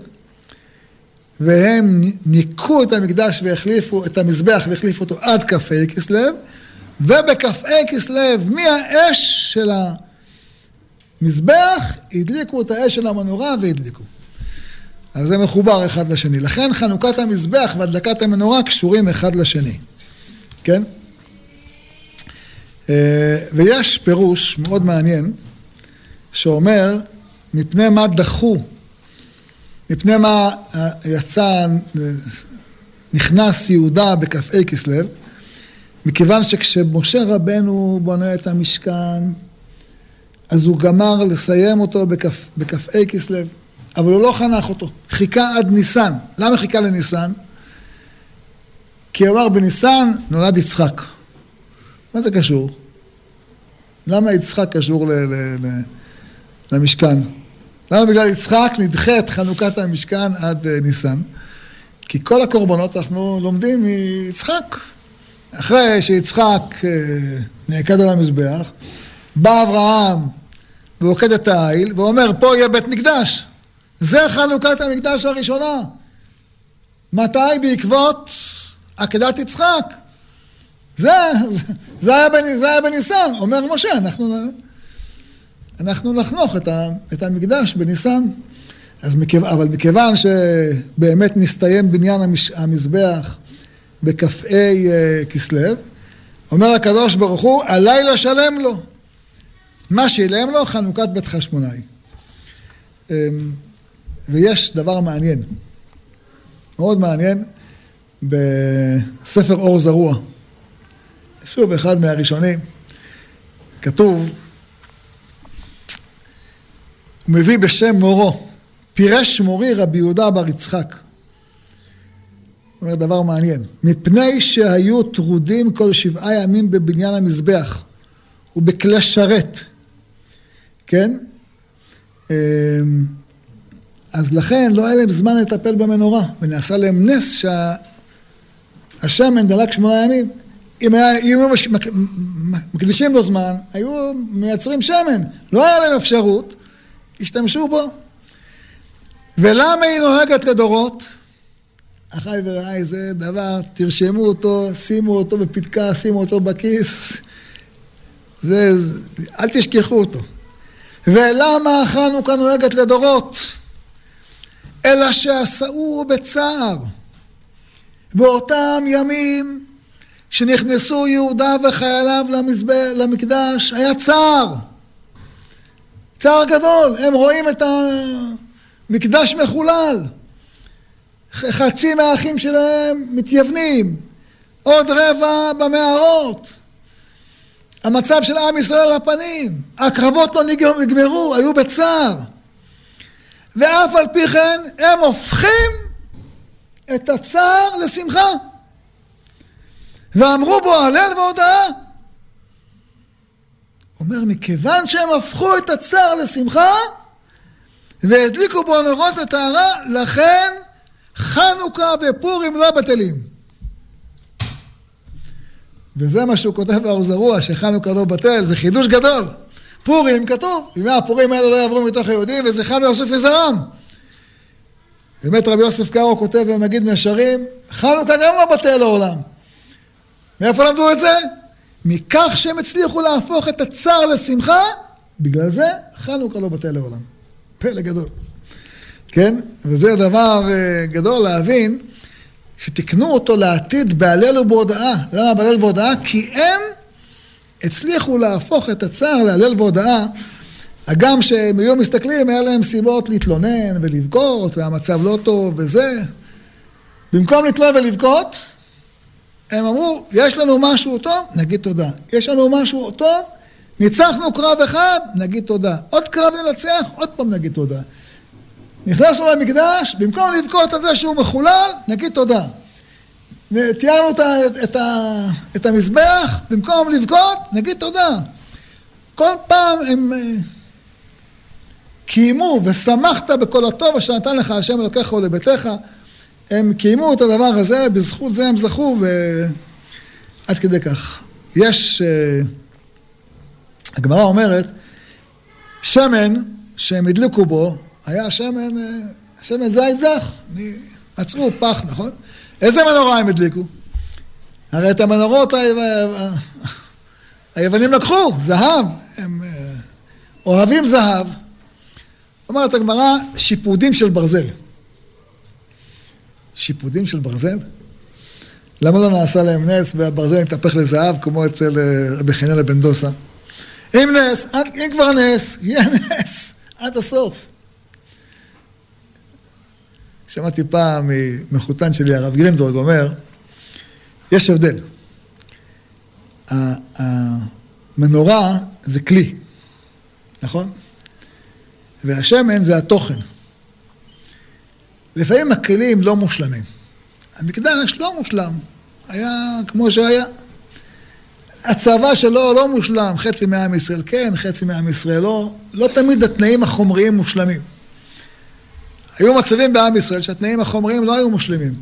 והם ניקו את המקדש והחליפו את המזבח והחליפו אותו עד כ"ה כסלו, ובכ"ה כסלו, מהאש של המזבח, הדליקו את האש של המנורה והדליקו. אז זה מחובר אחד לשני. לכן חנוכת המזבח והדלקת המנורה קשורים אחד לשני, כן? אה, ויש פירוש מאוד מעניין שאומר מפני מה דחו, מפני מה אה, יצא, נכנס יהודה בכ"ה כסלו, מכיוון שכשמשה רבנו בונה את המשכן, אז הוא גמר לסיים אותו בכ"ה כסלו. אבל הוא לא חנך אותו, חיכה עד ניסן. למה חיכה לניסן? כי אמר בניסן נולד יצחק. מה זה קשור? למה יצחק קשור ל- ל- ל- למשכן? למה בגלל יצחק נדחה את חנוכת המשכן עד uh, ניסן? כי כל הקורבנות אנחנו לומדים מיצחק. אחרי שיצחק uh, נעקד על המזבח, בא אברהם ועוקד את העיל ואומר פה יהיה בית מקדש. זה חנוכת המקדש הראשונה. מתי? בעקבות עקדת יצחק. זה, זה, היה, בנ, זה היה בניסן, אומר משה, אנחנו, אנחנו נחנוך את, ה, את המקדש בניסן. אז מכיו, אבל מכיוון שבאמת נסתיים בניין המש, המזבח בכ"ה אה, כסלו, אומר הקדוש ברוך הוא, הלילה שלם לו. מה שילם לו, חנוכת בית חשמונאי. אמ, ויש דבר מעניין, מאוד מעניין, בספר אור זרוע, שוב אחד מהראשונים, כתוב, הוא מביא בשם מורו, פירש מורי רבי יהודה בר יצחק. אומר דבר מעניין, מפני שהיו טרודים כל שבעה ימים בבניין המזבח ובכלי שרת, כן? אז לכן לא היה להם זמן לטפל במנורה, ונעשה להם נס שהשמן דלק שמונה ימים. אם היו. מקדישים לו זמן, היו מייצרים שמן. לא היה להם אפשרות, השתמשו בו. ולמה היא נוהגת לדורות? אחיי ורעיי, זה דבר, תרשמו אותו, שימו אותו בפתקה, שימו אותו בכיס. זה, אל תשכחו אותו. ולמה חנוכה נוהגת לדורות? אלא שעשאו בצער. באותם ימים שנכנסו יהודה וחייליו למזבח, למקדש, היה צער. צער גדול. הם רואים את המקדש מחולל. חצי מהאחים שלהם מתייוונים. עוד רבע במערות. המצב של עם ישראל על הפנים. הקרבות לא נגמרו, היו בצער. ואף על פי כן הם הופכים את הצער לשמחה. ואמרו בו הלל והודאה. אומר, מכיוון שהם הפכו את הצער לשמחה והדליקו בו נורות לטהרה, לכן חנוכה ופורים לא בטלים. וזה מה שהוא כותב באור זרוע, שחנוכה לא בטל, זה חידוש גדול. פורים, כתוב, ימי הפורים האלה לא יעברו מתוך היהודים, וזכרנו יוסף וזרם. באמת רבי יוסף קארו כותב במגיד מישרים, חנוכה גם לא בטל לעולם. מאיפה למדו את זה? מכך שהם הצליחו להפוך את הצער לשמחה, בגלל זה חנוכה לא בטל לעולם. פלא גדול. כן? וזה דבר uh, גדול להבין, שתיקנו אותו לעתיד בהלל ובהודאה. למה בהלל ובהודאה? כי הם הצליחו להפוך את הצער להלל והודאה. הגם שהם היו מסתכלים, היה להם סיבות להתלונן ולבכות, והמצב לא טוב וזה. במקום לתלון ולבכות, הם אמרו, יש לנו משהו טוב, נגיד תודה. יש לנו משהו טוב, ניצחנו קרב אחד, נגיד תודה. עוד קרב ננצח, עוד פעם נגיד תודה. נכנסנו למקדש, במקום לבכות על זה שהוא מחולל, נגיד תודה. תיארנו את, את, את המזבח, במקום לבכות, נגיד תודה. כל פעם הם אה, קיימו ושמחת בכל הטוב אשר נתן לך השם אלוקיך ולביתך. הם קיימו את הדבר הזה, בזכות זה הם זכו, ועד כדי כך. יש, אה, הגמרא אומרת, שמן שהם הדליקו בו, היה שמן, אה, שמן זית זך, מצאו פח, נכון? איזה מנורה הם הדליקו? הרי את המנורות היוונים לקחו, זהב, הם אה, אוהבים זהב. אומרת הגמרא, שיפודים של ברזל. שיפודים של ברזל? למה לא נעשה להם נס והברזל התהפך לזהב כמו אצל אה, רבי חנינא בן דוסה? אם נס, אם כבר נס, יהיה נס עד הסוף. שמעתי פעם ממחותן שלי, הרב גרינדורג, אומר, יש הבדל. המנורה זה כלי, נכון? והשמן זה התוכן. לפעמים הכלים לא מושלמים. המקדש לא מושלם, היה כמו שהיה. הצבא שלו לא מושלם, חצי מעם ישראל כן, חצי מעם ישראל לא. לא תמיד התנאים החומריים מושלמים. היו מצבים בעם ישראל שהתנאים החומריים לא היו מושלמים.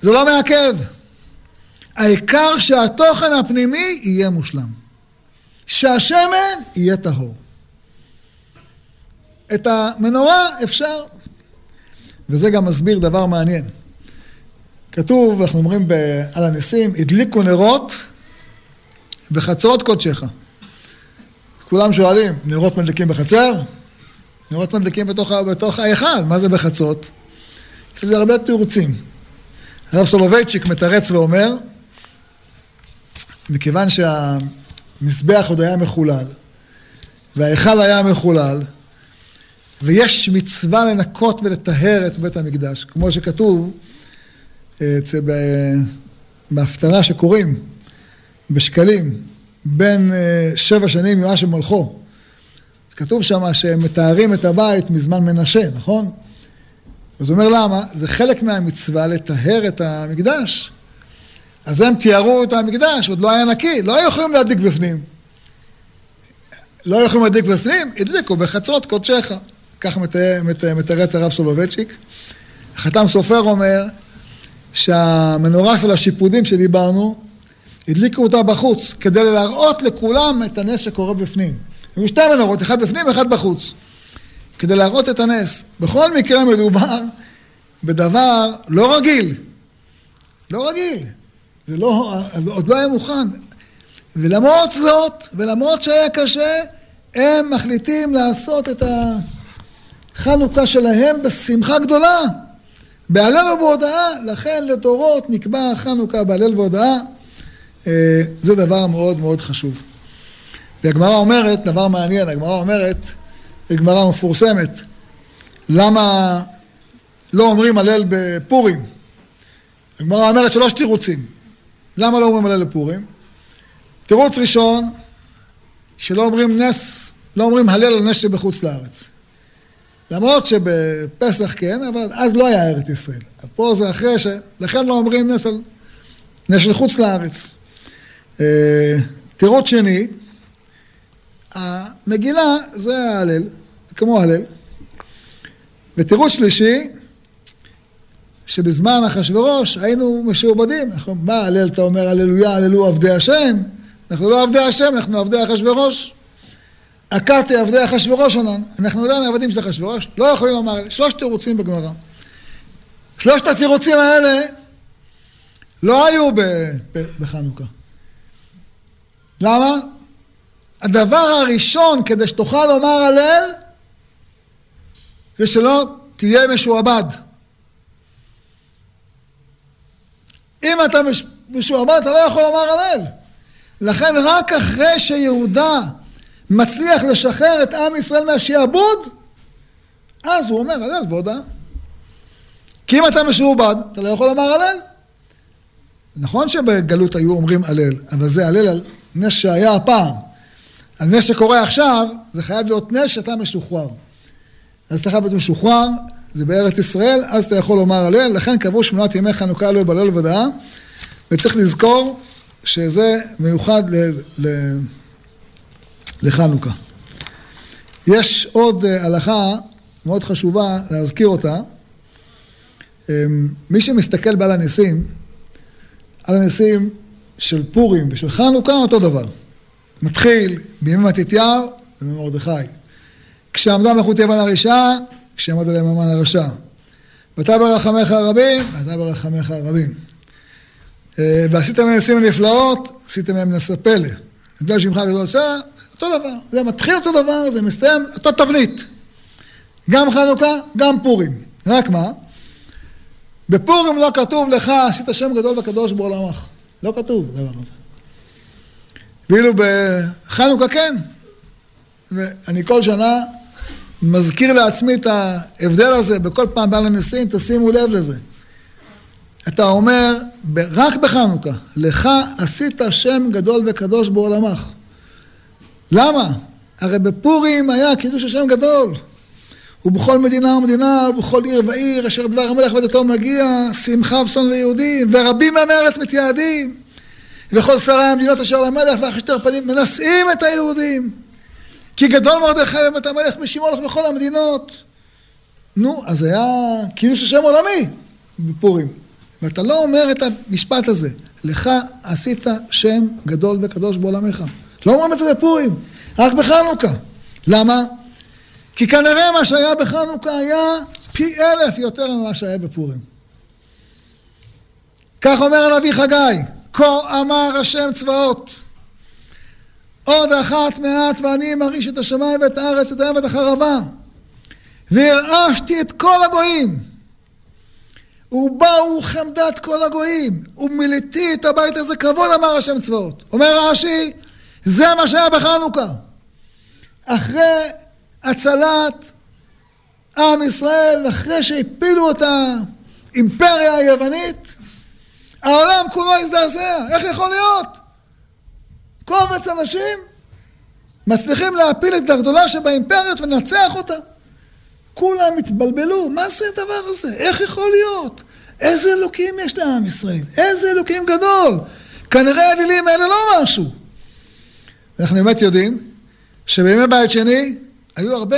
זה לא מעכב. העיקר שהתוכן הפנימי יהיה מושלם. שהשמן יהיה טהור. את המנורה אפשר, וזה גם מסביר דבר מעניין. כתוב, אנחנו אומרים על הניסים, הדליקו נרות בחצרות קודשך. כולם שואלים, נרות מדליקים בחצר? נרות מדליקים בתוך, בתוך ההיכל, מה זה בחצות? יש לזה הרבה תירוצים. הרב סולובייצ'יק מתרץ ואומר, מכיוון שהמזבח עוד היה מחולל, וההיכל היה מחולל, ויש מצווה לנקות ולטהר את בית המקדש, כמו שכתוב אה, בהפטרה שקוראים בשקלים, בין אה, שבע שנים יואש ומלכו. כתוב שם שהם מתארים את הבית מזמן מנשה, נכון? אז הוא אומר למה? זה חלק מהמצווה לטהר את המקדש. אז הם תיארו את המקדש, עוד לא היה נקי, לא היו יכולים להדליק בפנים. לא היו יכולים להדליק בפנים, הדליקו בחצרות קודשך. כך מתרץ הרב סולובייצ'יק. החתם סופר אומר שהמנורה של השיפודים שדיברנו, הדליקו אותה בחוץ, כדי להראות לכולם את הנס שקורה בפנים. היו שתי מנורות, אחת בפנים ואחת בחוץ. כדי להראות את הנס. בכל מקרה מדובר בדבר לא רגיל. לא רגיל. זה לא, עוד לא היה מוכן. ולמרות זאת, ולמרות שהיה קשה, הם מחליטים לעשות את החנוכה שלהם בשמחה גדולה. בהלל ובהודאה, לכן לדורות נקבע חנוכה בהלל ובהודאה. אה, זה דבר מאוד מאוד חשוב. והגמרא אומרת, דבר מעניין, הגמרא אומרת, גמרא מפורסמת, למה לא אומרים הלל בפורים? הגמרא אומרת שלוש תירוצים. למה לא אומרים הלל בפורים? תירוץ ראשון, שלא אומרים נס, לא אומרים הלל על נס שבחוץ לארץ. למרות שבפסח כן, אבל אז לא היה ארץ ישראל. פה זה אחרי ש... לכן לא אומרים נס על... נס של חוץ לארץ. אה, תירוץ שני, המגילה זה ההלל, כמו הלל. ותירוץ שלישי, שבזמן אחשורוש היינו משועבדים. מה הלל אתה אומר הללויה, הללו עבדי השם? אנחנו לא עבדי השם, אנחנו עבדי אחשורוש. הכתי עבדי אחשורוש ענן. אנחנו עדיין עבדים של אחשורוש, לא יכולים לומר, שלושת תירוצים בגמרא. שלושת התירוצים האלה לא היו בחנוכה. למה? הדבר הראשון כדי שתוכל לומר הלל זה שלא תהיה משועבד. אם אתה משועבד אתה לא יכול לומר הלל. לכן רק אחרי שיהודה מצליח לשחרר את עם ישראל מהשעבוד, אז הוא אומר הלל והודאה. כי אם אתה משועבד, אתה לא יכול לומר הלל. נכון שבגלות היו אומרים הלל, אבל זה הלל על נס שהיה הפעם. על נס שקורה עכשיו, זה חייב להיות נס שאתה משוחרר. אז אתה חייב להיות משוחרר, זה בארץ ישראל, אז אתה יכול לומר הלל, לכן קבעו שמונת ימי חנוכה לא יבלל ודאה, וצריך לזכור שזה מיוחד ל... ל... לחנוכה. יש עוד אה, הלכה מאוד חשובה להזכיר אותה. אמ, מי שמסתכל בעל הניסים, על הניסים של פורים ושל חנוכה אותו דבר. מתחיל בימי מתתיהו ובמרדכי. כשעמדה מלכות יוון הרשעה, כשעמד עליהם המן הרשע. ואתה ברחמך הרבים, ואתה ברחמך הרבים. אה, ועשיתם מהם ניסים ונפלאות, עשיתם מהם נשא פלא. בגלל שמך גדול עושה, אותו דבר. זה מתחיל אותו דבר, זה מסתיים, אותו תבנית. גם חנוכה, גם פורים. רק מה? בפורים לא כתוב לך, עשית שם גדול וקדוש בעולמך. לא כתוב דבר כזה. ואילו בחנוכה כן. ואני כל שנה מזכיר לעצמי את ההבדל הזה, בכל פעם בעל הנשיאים, תשימו לב לזה. אתה אומר, רק בחנוכה, לך עשית שם גדול וקדוש בעולמך. למה? הרי בפורים היה קידוש השם גדול. ובכל מדינה ומדינה, ובכל עיר ועיר, אשר דבר המלך ודתו מגיע, שמחה ושון ליהודים, ורבים מעמי הארץ מתייעדים. וכל שרי המדינות אשר למלך ואחשתר פנים מנשאים את היהודים. כי גדול מרדכי ומת המלך משימו לך בכל המדינות. נו, אז היה קידוש השם עולמי בפורים. ואתה לא אומר את המשפט הזה, לך עשית שם גדול וקדוש בעולמך. לא אומרים את זה בפורים, רק בחנוכה. למה? כי כנראה מה שהיה בחנוכה היה פי אלף יותר ממה שהיה בפורים. כך אומר הנביא חגי, כה אמר השם צבאות, עוד אחת מעט ואני מרעיש את השמיים ואת הארץ, את הים ואת החרבה, והרעשתי את כל הגויים, ובאו חמדת כל הגויים, ומילאתי את הבית הזה כבוד, אמר השם צבאות. אומר רש"י, זה מה שהיה בחנוכה. אחרי הצלת עם ישראל, אחרי שהפילו את האימפריה היוונית, העולם כולו הזדעזע. איך יכול להיות? קובץ אנשים מצליחים להפיל את הגדולה שבאימפריות ולנצח אותה. כולם התבלבלו, מה זה הדבר הזה? איך יכול להיות? איזה אלוקים יש לעם ישראל? איזה אלוקים גדול? כנראה האלילים האלה לא משהו. אנחנו באמת יודעים שבימי בית שני היו הרבה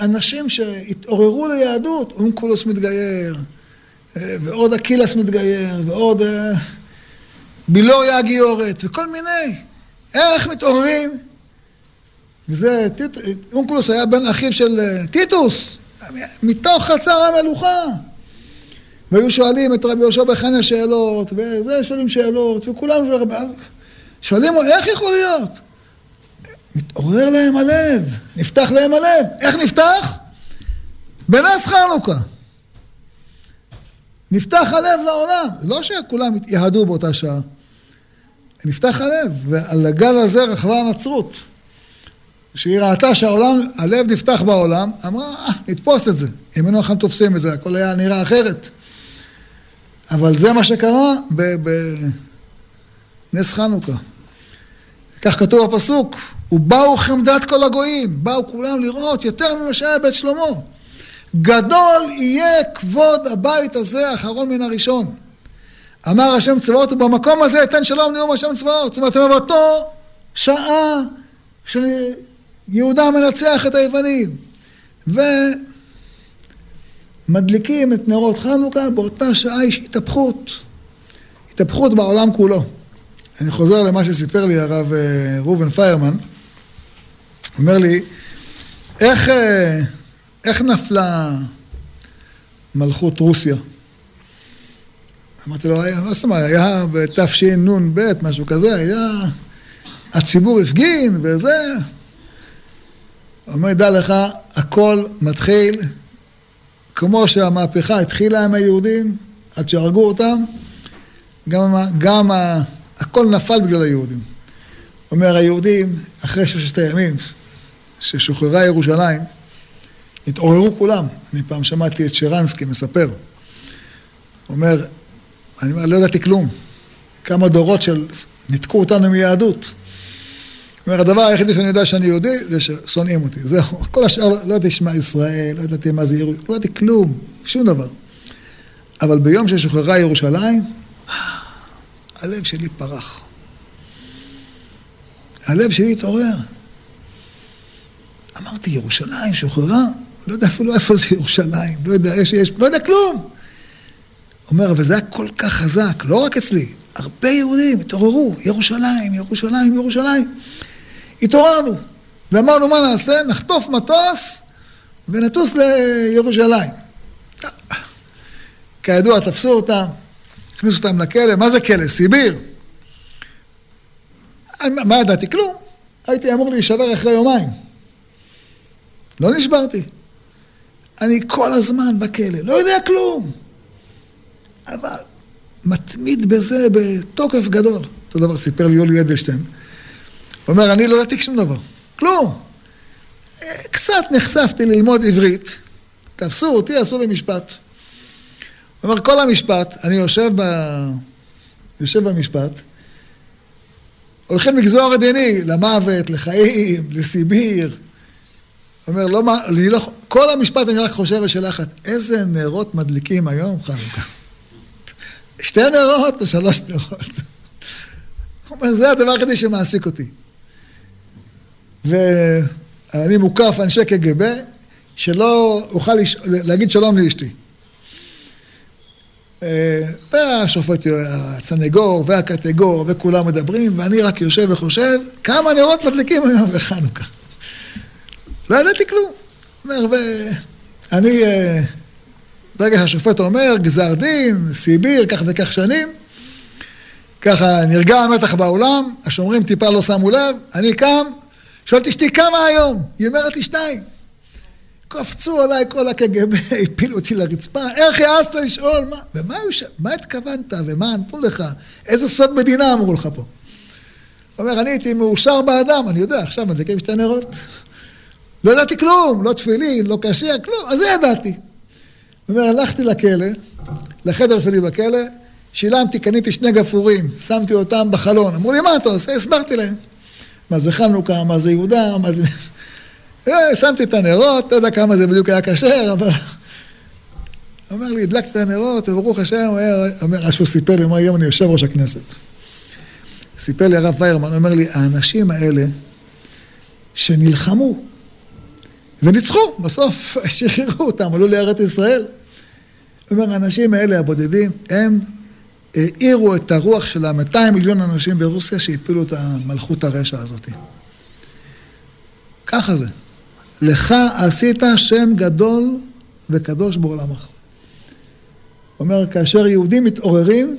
אנשים שהתעוררו ליהדות, אונקולוס מתגייר, ועוד אקילס מתגייר, ועוד אה, בילוריה הגיורת, וכל מיני. איך מתעוררים? וזה, אונקולוס היה בן אחיו של אה, טיטוס, מתוך חצר המלוכה. והיו שואלים את רבי יהושע בחניה שאלות, וזה שואלים שאלות, וכולם שואלים, איך יכול להיות? מתעורר להם הלב, נפתח להם הלב. איך נפתח? בנס חנוכה. נפתח הלב לעולם. לא שכולם יהדו באותה שעה. נפתח הלב, ועל הגל הזה רכבה הנצרות. כשהיא ראתה שהעולם, הלב נפתח בעולם, אמרה, אה, נתפוס את זה. אם היינו אנחנו תופסים את זה, הכל היה נראה אחרת. אבל זה מה שקרה בנס חנוכה. כך כתוב בפסוק, ובאו חמדת כל הגויים, באו כולם לראות יותר ממה שהיה בית שלמה. גדול יהיה כבוד הבית הזה האחרון מן הראשון. אמר השם צבאות, ובמקום הזה אתן שלום נאום השם צבאות. זאת אומרת, באותו שעה שיהודה מנצח את היוונים. ומדליקים את נרות חנוכה, באותה שעה יש התהפכות. התהפכות בעולם כולו. אני חוזר למה שסיפר לי הרב אה, ראובן פיירמן. אומר לי, איך, אה, איך נפלה מלכות רוסיה? אמרתי לו, מה זאת אומרת, היה בתשנ"ב, משהו כזה, היה... הציבור הפגין וזה. אומר, דע לך, הכל מתחיל כמו שהמהפכה התחילה עם היהודים, עד שהרגו אותם, גם, גם ה, הכל נפל בגלל היהודים. אומר, היהודים, אחרי ששת הימים ששוחררה ירושלים, התעוררו כולם. אני פעם שמעתי את שרנסקי מספר. הוא אומר, אני לא ידעתי כלום. כמה דורות של... ניתקו אותנו מיהדות. אומר, הדבר היחידי שאני יודע שאני יהודי, זה ששונאים אותי. זהו. כל השאר, לא ידעתי שמע ישראל, לא ידעתי מה זה ירושלים, לא ידעתי כלום, שום דבר. אבל ביום ששוחררה ירושלים, הלב שלי פרח. הלב שלי התעורר. אמרתי, ירושלים שוחררה? לא יודע אפילו איפה זה ירושלים, לא יודע איפה יש, לא יודע כלום. אומר, וזה היה כל כך חזק, לא רק אצלי, הרבה יהודים התעוררו, ירושלים, ירושלים, ירושלים. התעוררנו, ואמרנו, מה נעשה? נחטוף מטוס ונטוס לירושלים. כידוע, תפסו אותם, הכניסו אותם לכלא, מה זה כלא? סיביר. מה ידעתי? כלום. הייתי אמור להישבר אחרי יומיים. לא נשברתי. אני כל הזמן בכלא, לא יודע כלום. אבל מתמיד בזה בתוקף גדול. אותו דבר סיפר לי יולי אדלשטיין. הוא אומר, אני לא ידעתי שום דבר, כלום. קצת נחשפתי ללמוד עברית, תפסו אותי, עשו לי משפט. הוא אומר, כל המשפט, אני יושב, ב... יושב במשפט, הולכים לגזור את דיני, למוות, לחיים, לסיביר. אומר, לא, מה, לא, כל המשפט אני רק חושב בשאלה אחת, איזה נרות מדליקים היום חנוכה? שתי נרות או שלוש נרות? הוא אומר, זה הדבר היחידי שמעסיק אותי. ואני מוקף אנשי קג"ב, שלא אוכל לש... להגיד שלום לאשתי. אה, והשופט, הסנגור והקטגור וכולם מדברים, ואני רק יושב וחושב, כמה נרות מדליקים היום בחנוכה. לא ידעתי כלום. אומר, ואני, אה, ברגע שהשופט אומר, גזר דין, סיביר, כך וכך שנים, ככה נרגע המתח באולם, השומרים טיפה לא שמו לב, אני קם, שואל את אשתי כמה היום? היא אומרת לי שתיים. קפצו עליי כל הקג"ב, הפילו אותי לרצפה, איך העזת לשאול? מה, ומה ש... מה התכוונת ומה ענתו לך? איזה סוד מדינה אמרו לך פה? הוא אומר, אני הייתי מאושר באדם, אני יודע, עכשיו מדליקים שתי נרות. לא ידעתי כלום, לא תפילין, לא קשיח, כלום, אז זה ידעתי. הוא אומר, הלכתי לכלא, לחדר שלי בכלא, שילמתי, קניתי שני גפרורים, שמתי אותם בחלון. אמרו לי, מה אתה עושה? הסברתי להם. מה זה חנוכה, מה זה יהודה, מה זה... אה, שמתי את הנרות, לא יודע כמה זה בדיוק היה כשר, אבל... אומר לי, הדלקתי את הנרות, וברוך השם, הוא אומר, שהוא סיפר לי, הוא היום אני יושב ראש הכנסת. סיפר לי הרב ויירמן, אומר לי, האנשים האלה שנלחמו וניצחו, בסוף שחררו אותם, עלו לארץ ישראל. הוא אומר, האנשים האלה, הבודדים, הם האירו את הרוח של ה-200 מיליון אנשים ברוסיה שהפילו את המלכות הרשע הזאת. ככה זה. לך עשית שם גדול וקדוש בעולמך. הוא אומר, כאשר יהודים מתעוררים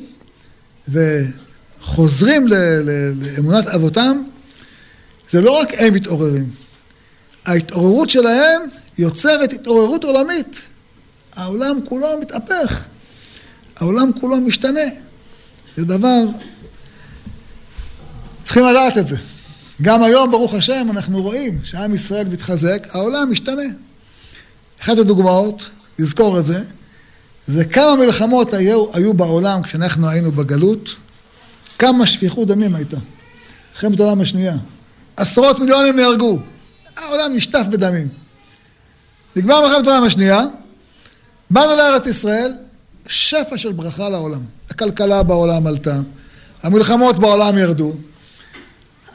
וחוזרים לאמונת אבותם, זה לא רק הם מתעוררים. ההתעוררות שלהם יוצרת התעוררות עולמית. העולם כולו מתהפך, העולם כולו משתנה. זה דבר, צריכים לדעת את זה. גם היום, ברוך השם, אנחנו רואים שעם ישראל מתחזק, העולם משתנה. אחת הדוגמאות, לזכור את זה, זה כמה מלחמות היו, היו בעולם כשאנחנו היינו בגלות, כמה שפיכות דמים הייתה. מלחמת העולם השנייה. עשרות מיליונים נהרגו. העולם נשטף בדמים. נגמר מלחמת העולם השנייה, באנו לארץ ישראל, שפע של ברכה לעולם. הכלכלה בעולם עלתה, המלחמות בעולם ירדו,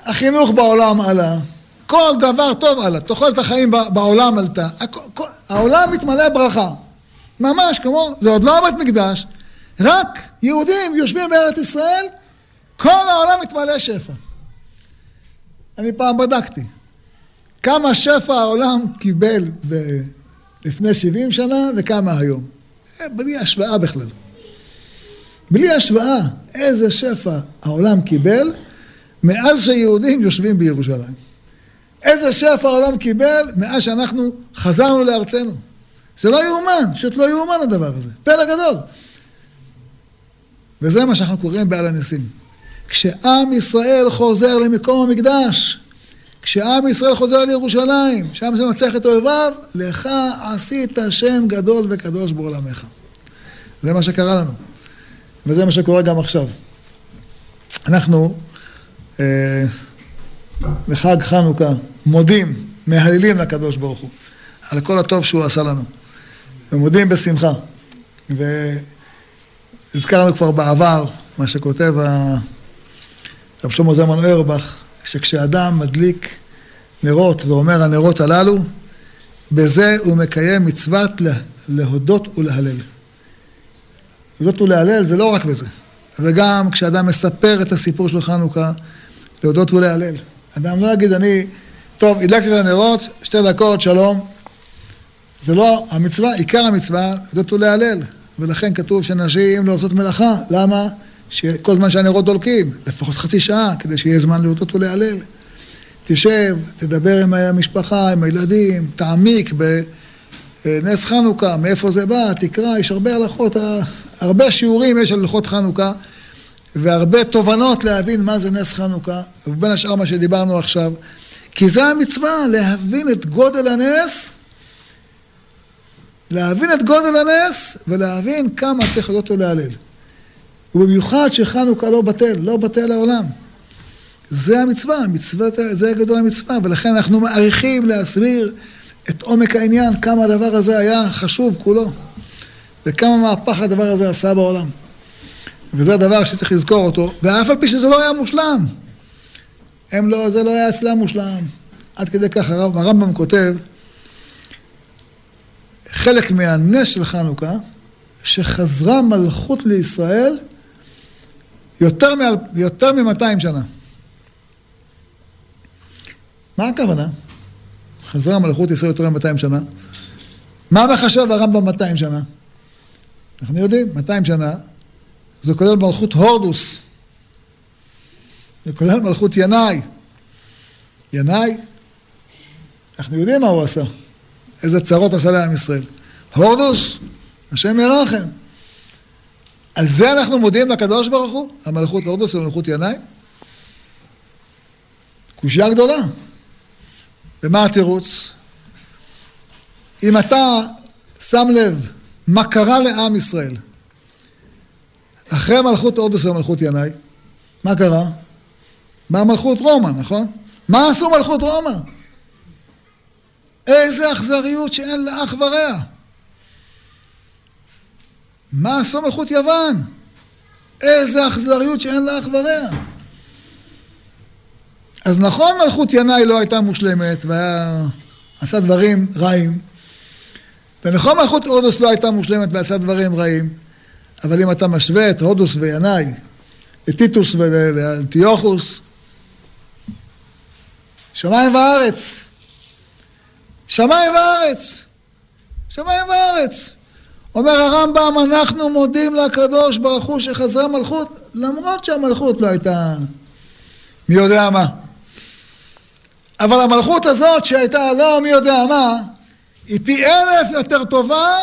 החינוך בעולם עלה, כל דבר טוב עלה, תוחלת החיים בעולם עלתה, העולם מתמלא ברכה, ממש כמו, זה עוד לא בית מקדש, רק יהודים יושבים בארץ ישראל, כל העולם מתמלא שפע. אני פעם בדקתי, כמה שפע העולם קיבל ב... לפני 70 שנה וכמה היום. אה, בלי השוואה בכלל. בלי השוואה, איזה שפע העולם קיבל מאז שיהודים יושבים בירושלים. איזה שפע העולם קיבל מאז שאנחנו חזרנו לארצנו. זה לא יאומן, פשוט לא יאומן הדבר הזה. פלא גדול. וזה מה שאנחנו קוראים בעל הניסים. כשעם ישראל חוזר למקום המקדש, כשעם ישראל חוזר לירושלים, שם זה מצליח את אויביו, לך עשית שם גדול וקדוש בעולמך. זה מה שקרה לנו. וזה מה שקורה גם עכשיו. אנחנו אה, בחג חנוכה מודים, מהללים לקדוש ברוך הוא על כל הטוב שהוא עשה לנו. ומודים בשמחה. והזכרנו כבר בעבר מה שכותב רב שלמה זלמן אוירבך, שכשאדם מדליק נרות ואומר הנרות הללו, בזה הוא מקיים מצוות להודות ולהלל. להודות ולהלל זה לא רק בזה, וגם כשאדם מספר את הסיפור של חנוכה, להודות ולהלל. אדם לא יגיד אני, טוב, הדלקתי את הנרות, שתי דקות, שלום. זה לא המצווה, עיקר המצווה, להודות ולהלל. ולכן כתוב שנשים לא עושות מלאכה. למה? שכל זמן שהנרות דולקים, לפחות חצי שעה, כדי שיהיה זמן להודות ולהלל. תשב, תדבר עם המשפחה, עם הילדים, תעמיק בנס חנוכה, מאיפה זה בא, תקרא, יש הרבה הלכות, הרבה שיעורים יש על הלכות חנוכה, והרבה תובנות להבין מה זה נס חנוכה, ובין השאר מה שדיברנו עכשיו, כי זה המצווה, להבין את גודל הנס, להבין את גודל הנס, ולהבין כמה צריך לדעות ולהלל. ובמיוחד שחנוכה לא בטל, לא בטל לעולם. זה המצווה, המצווה, זה גדול המצווה, ולכן אנחנו מעריכים להסביר את עומק העניין, כמה הדבר הזה היה חשוב כולו, וכמה מהפך הדבר הזה עשה בעולם. וזה הדבר שצריך לזכור אותו, ואף על פי שזה לא היה מושלם. הם לא, זה לא היה אצלם מושלם. עד כדי כך הרב, הרמב"ם כותב, חלק מהנס של חנוכה, שחזרה מלכות לישראל יותר, מ- יותר מ-200 שנה. מה הכוונה? חזרה מלכות ישראל יותר מ-200 שנה. מה מחשב הרמב"ם 200 שנה? אנחנו יודעים, 200 שנה, זה כולל מלכות הורדוס, זה כולל מלכות ינאי. ינאי, אנחנו יודעים מה הוא עשה, איזה צרות עשה לעם ישראל. הורדוס, השם ירחם. על זה אנחנו מודיעים לקדוש ברוך הוא? המלכות הורדוס ומלכות ינאי? קושייה גדולה. ומה התירוץ? אם אתה שם לב מה קרה לעם ישראל אחרי מלכות הורדוס ומלכות ינאי, מה קרה? מה מלכות רומא, נכון? מה עשו מלכות רומא? איזה אכזריות שאין לה אח ורע. מה עשו מלכות יוון? איזה אכזריות שאין לה אח ורע. אז נכון מלכות ינאי לא הייתה מושלמת ועשה דברים רעים, ונכון מלכות הודוס לא הייתה מושלמת ועשה דברים רעים, אבל אם אתה משווה את הודוס וינאי לטיטוס ולאנטיוכוס, שמיים וארץ, שמיים וארץ, שמיים וארץ. אומר הרמב"ם, אנחנו מודים לקדוש ברוך הוא שחזרה מלכות, למרות שהמלכות לא הייתה מי יודע מה. אבל המלכות הזאת שהייתה לא מי יודע מה, היא פי אלף יותר טובה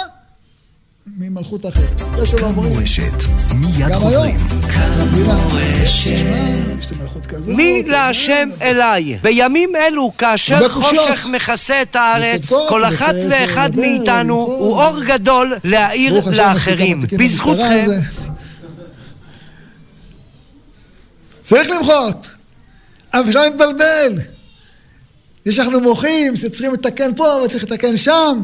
ממלכות אחרת. זה שלא אומרים. מורשת, מיד חוזרים. כאן מורשת. מי להשם אליי? בימים אלו, כאשר חושך מכסה את הארץ, כל אחת ואחד מאיתנו הוא אור גדול להאיר לאחרים. בזכותכם... צריך למחות. אבל אפשר להתבלבל. יש שאנחנו מוחים שצריכים לתקן פה וצריך לתקן שם.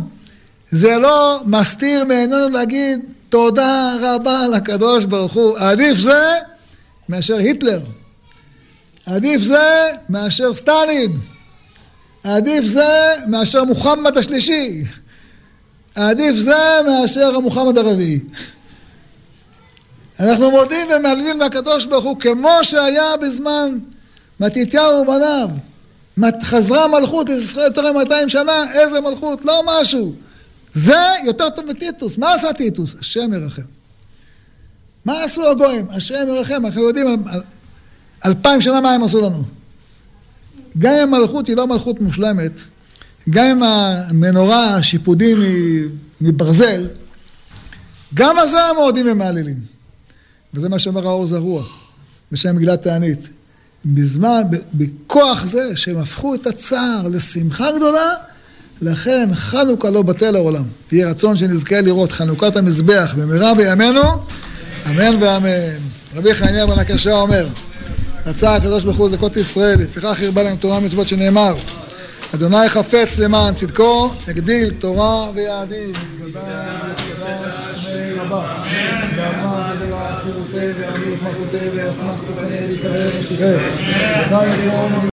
זה לא מסתיר מעינינו להגיד תודה רבה לקדוש ברוך הוא. עדיף זה מאשר היטלר. עדיף זה מאשר סטלין. עדיף זה מאשר מוחמד השלישי. עדיף זה מאשר המוחמד הרביעי. אנחנו מודים ומהללים מהקדוש ברוך הוא כמו שהיה בזמן מתתיהו ובניו. חזרה מלכות ישראל יותר מ-200 שנה, איזה מלכות? לא משהו. זה יותר טוב מטיטוס. מה עשה טיטוס? השם ירחם. מה עשו הגויים? השם ירחם. אנחנו יודעים על, על אלפיים שנה מה הם עשו לנו. גם אם המלכות היא לא מלכות מושלמת, גם אם המנורה, השיפודים מברזל, גם זה הם מועדים ומהללים. וזה מה שאומר האור זרוע, בשם מגילת תענית. בזמן, בכוח זה שהם הפכו את הצער לשמחה גדולה, לכן חנוכה לא בטל לעולם. יהי רצון שנזכה לראות חנוכת המזבח במהרה בימינו, אמן ואמן. רבי חניה בן הקשה אומר, רצה הקדוש ברוך הוא זכות ישראל, לפיכך הרבה להם תורה ומצוות שנאמר, אדוני חפץ למען צדקו, יגדיל תורה ויעדים.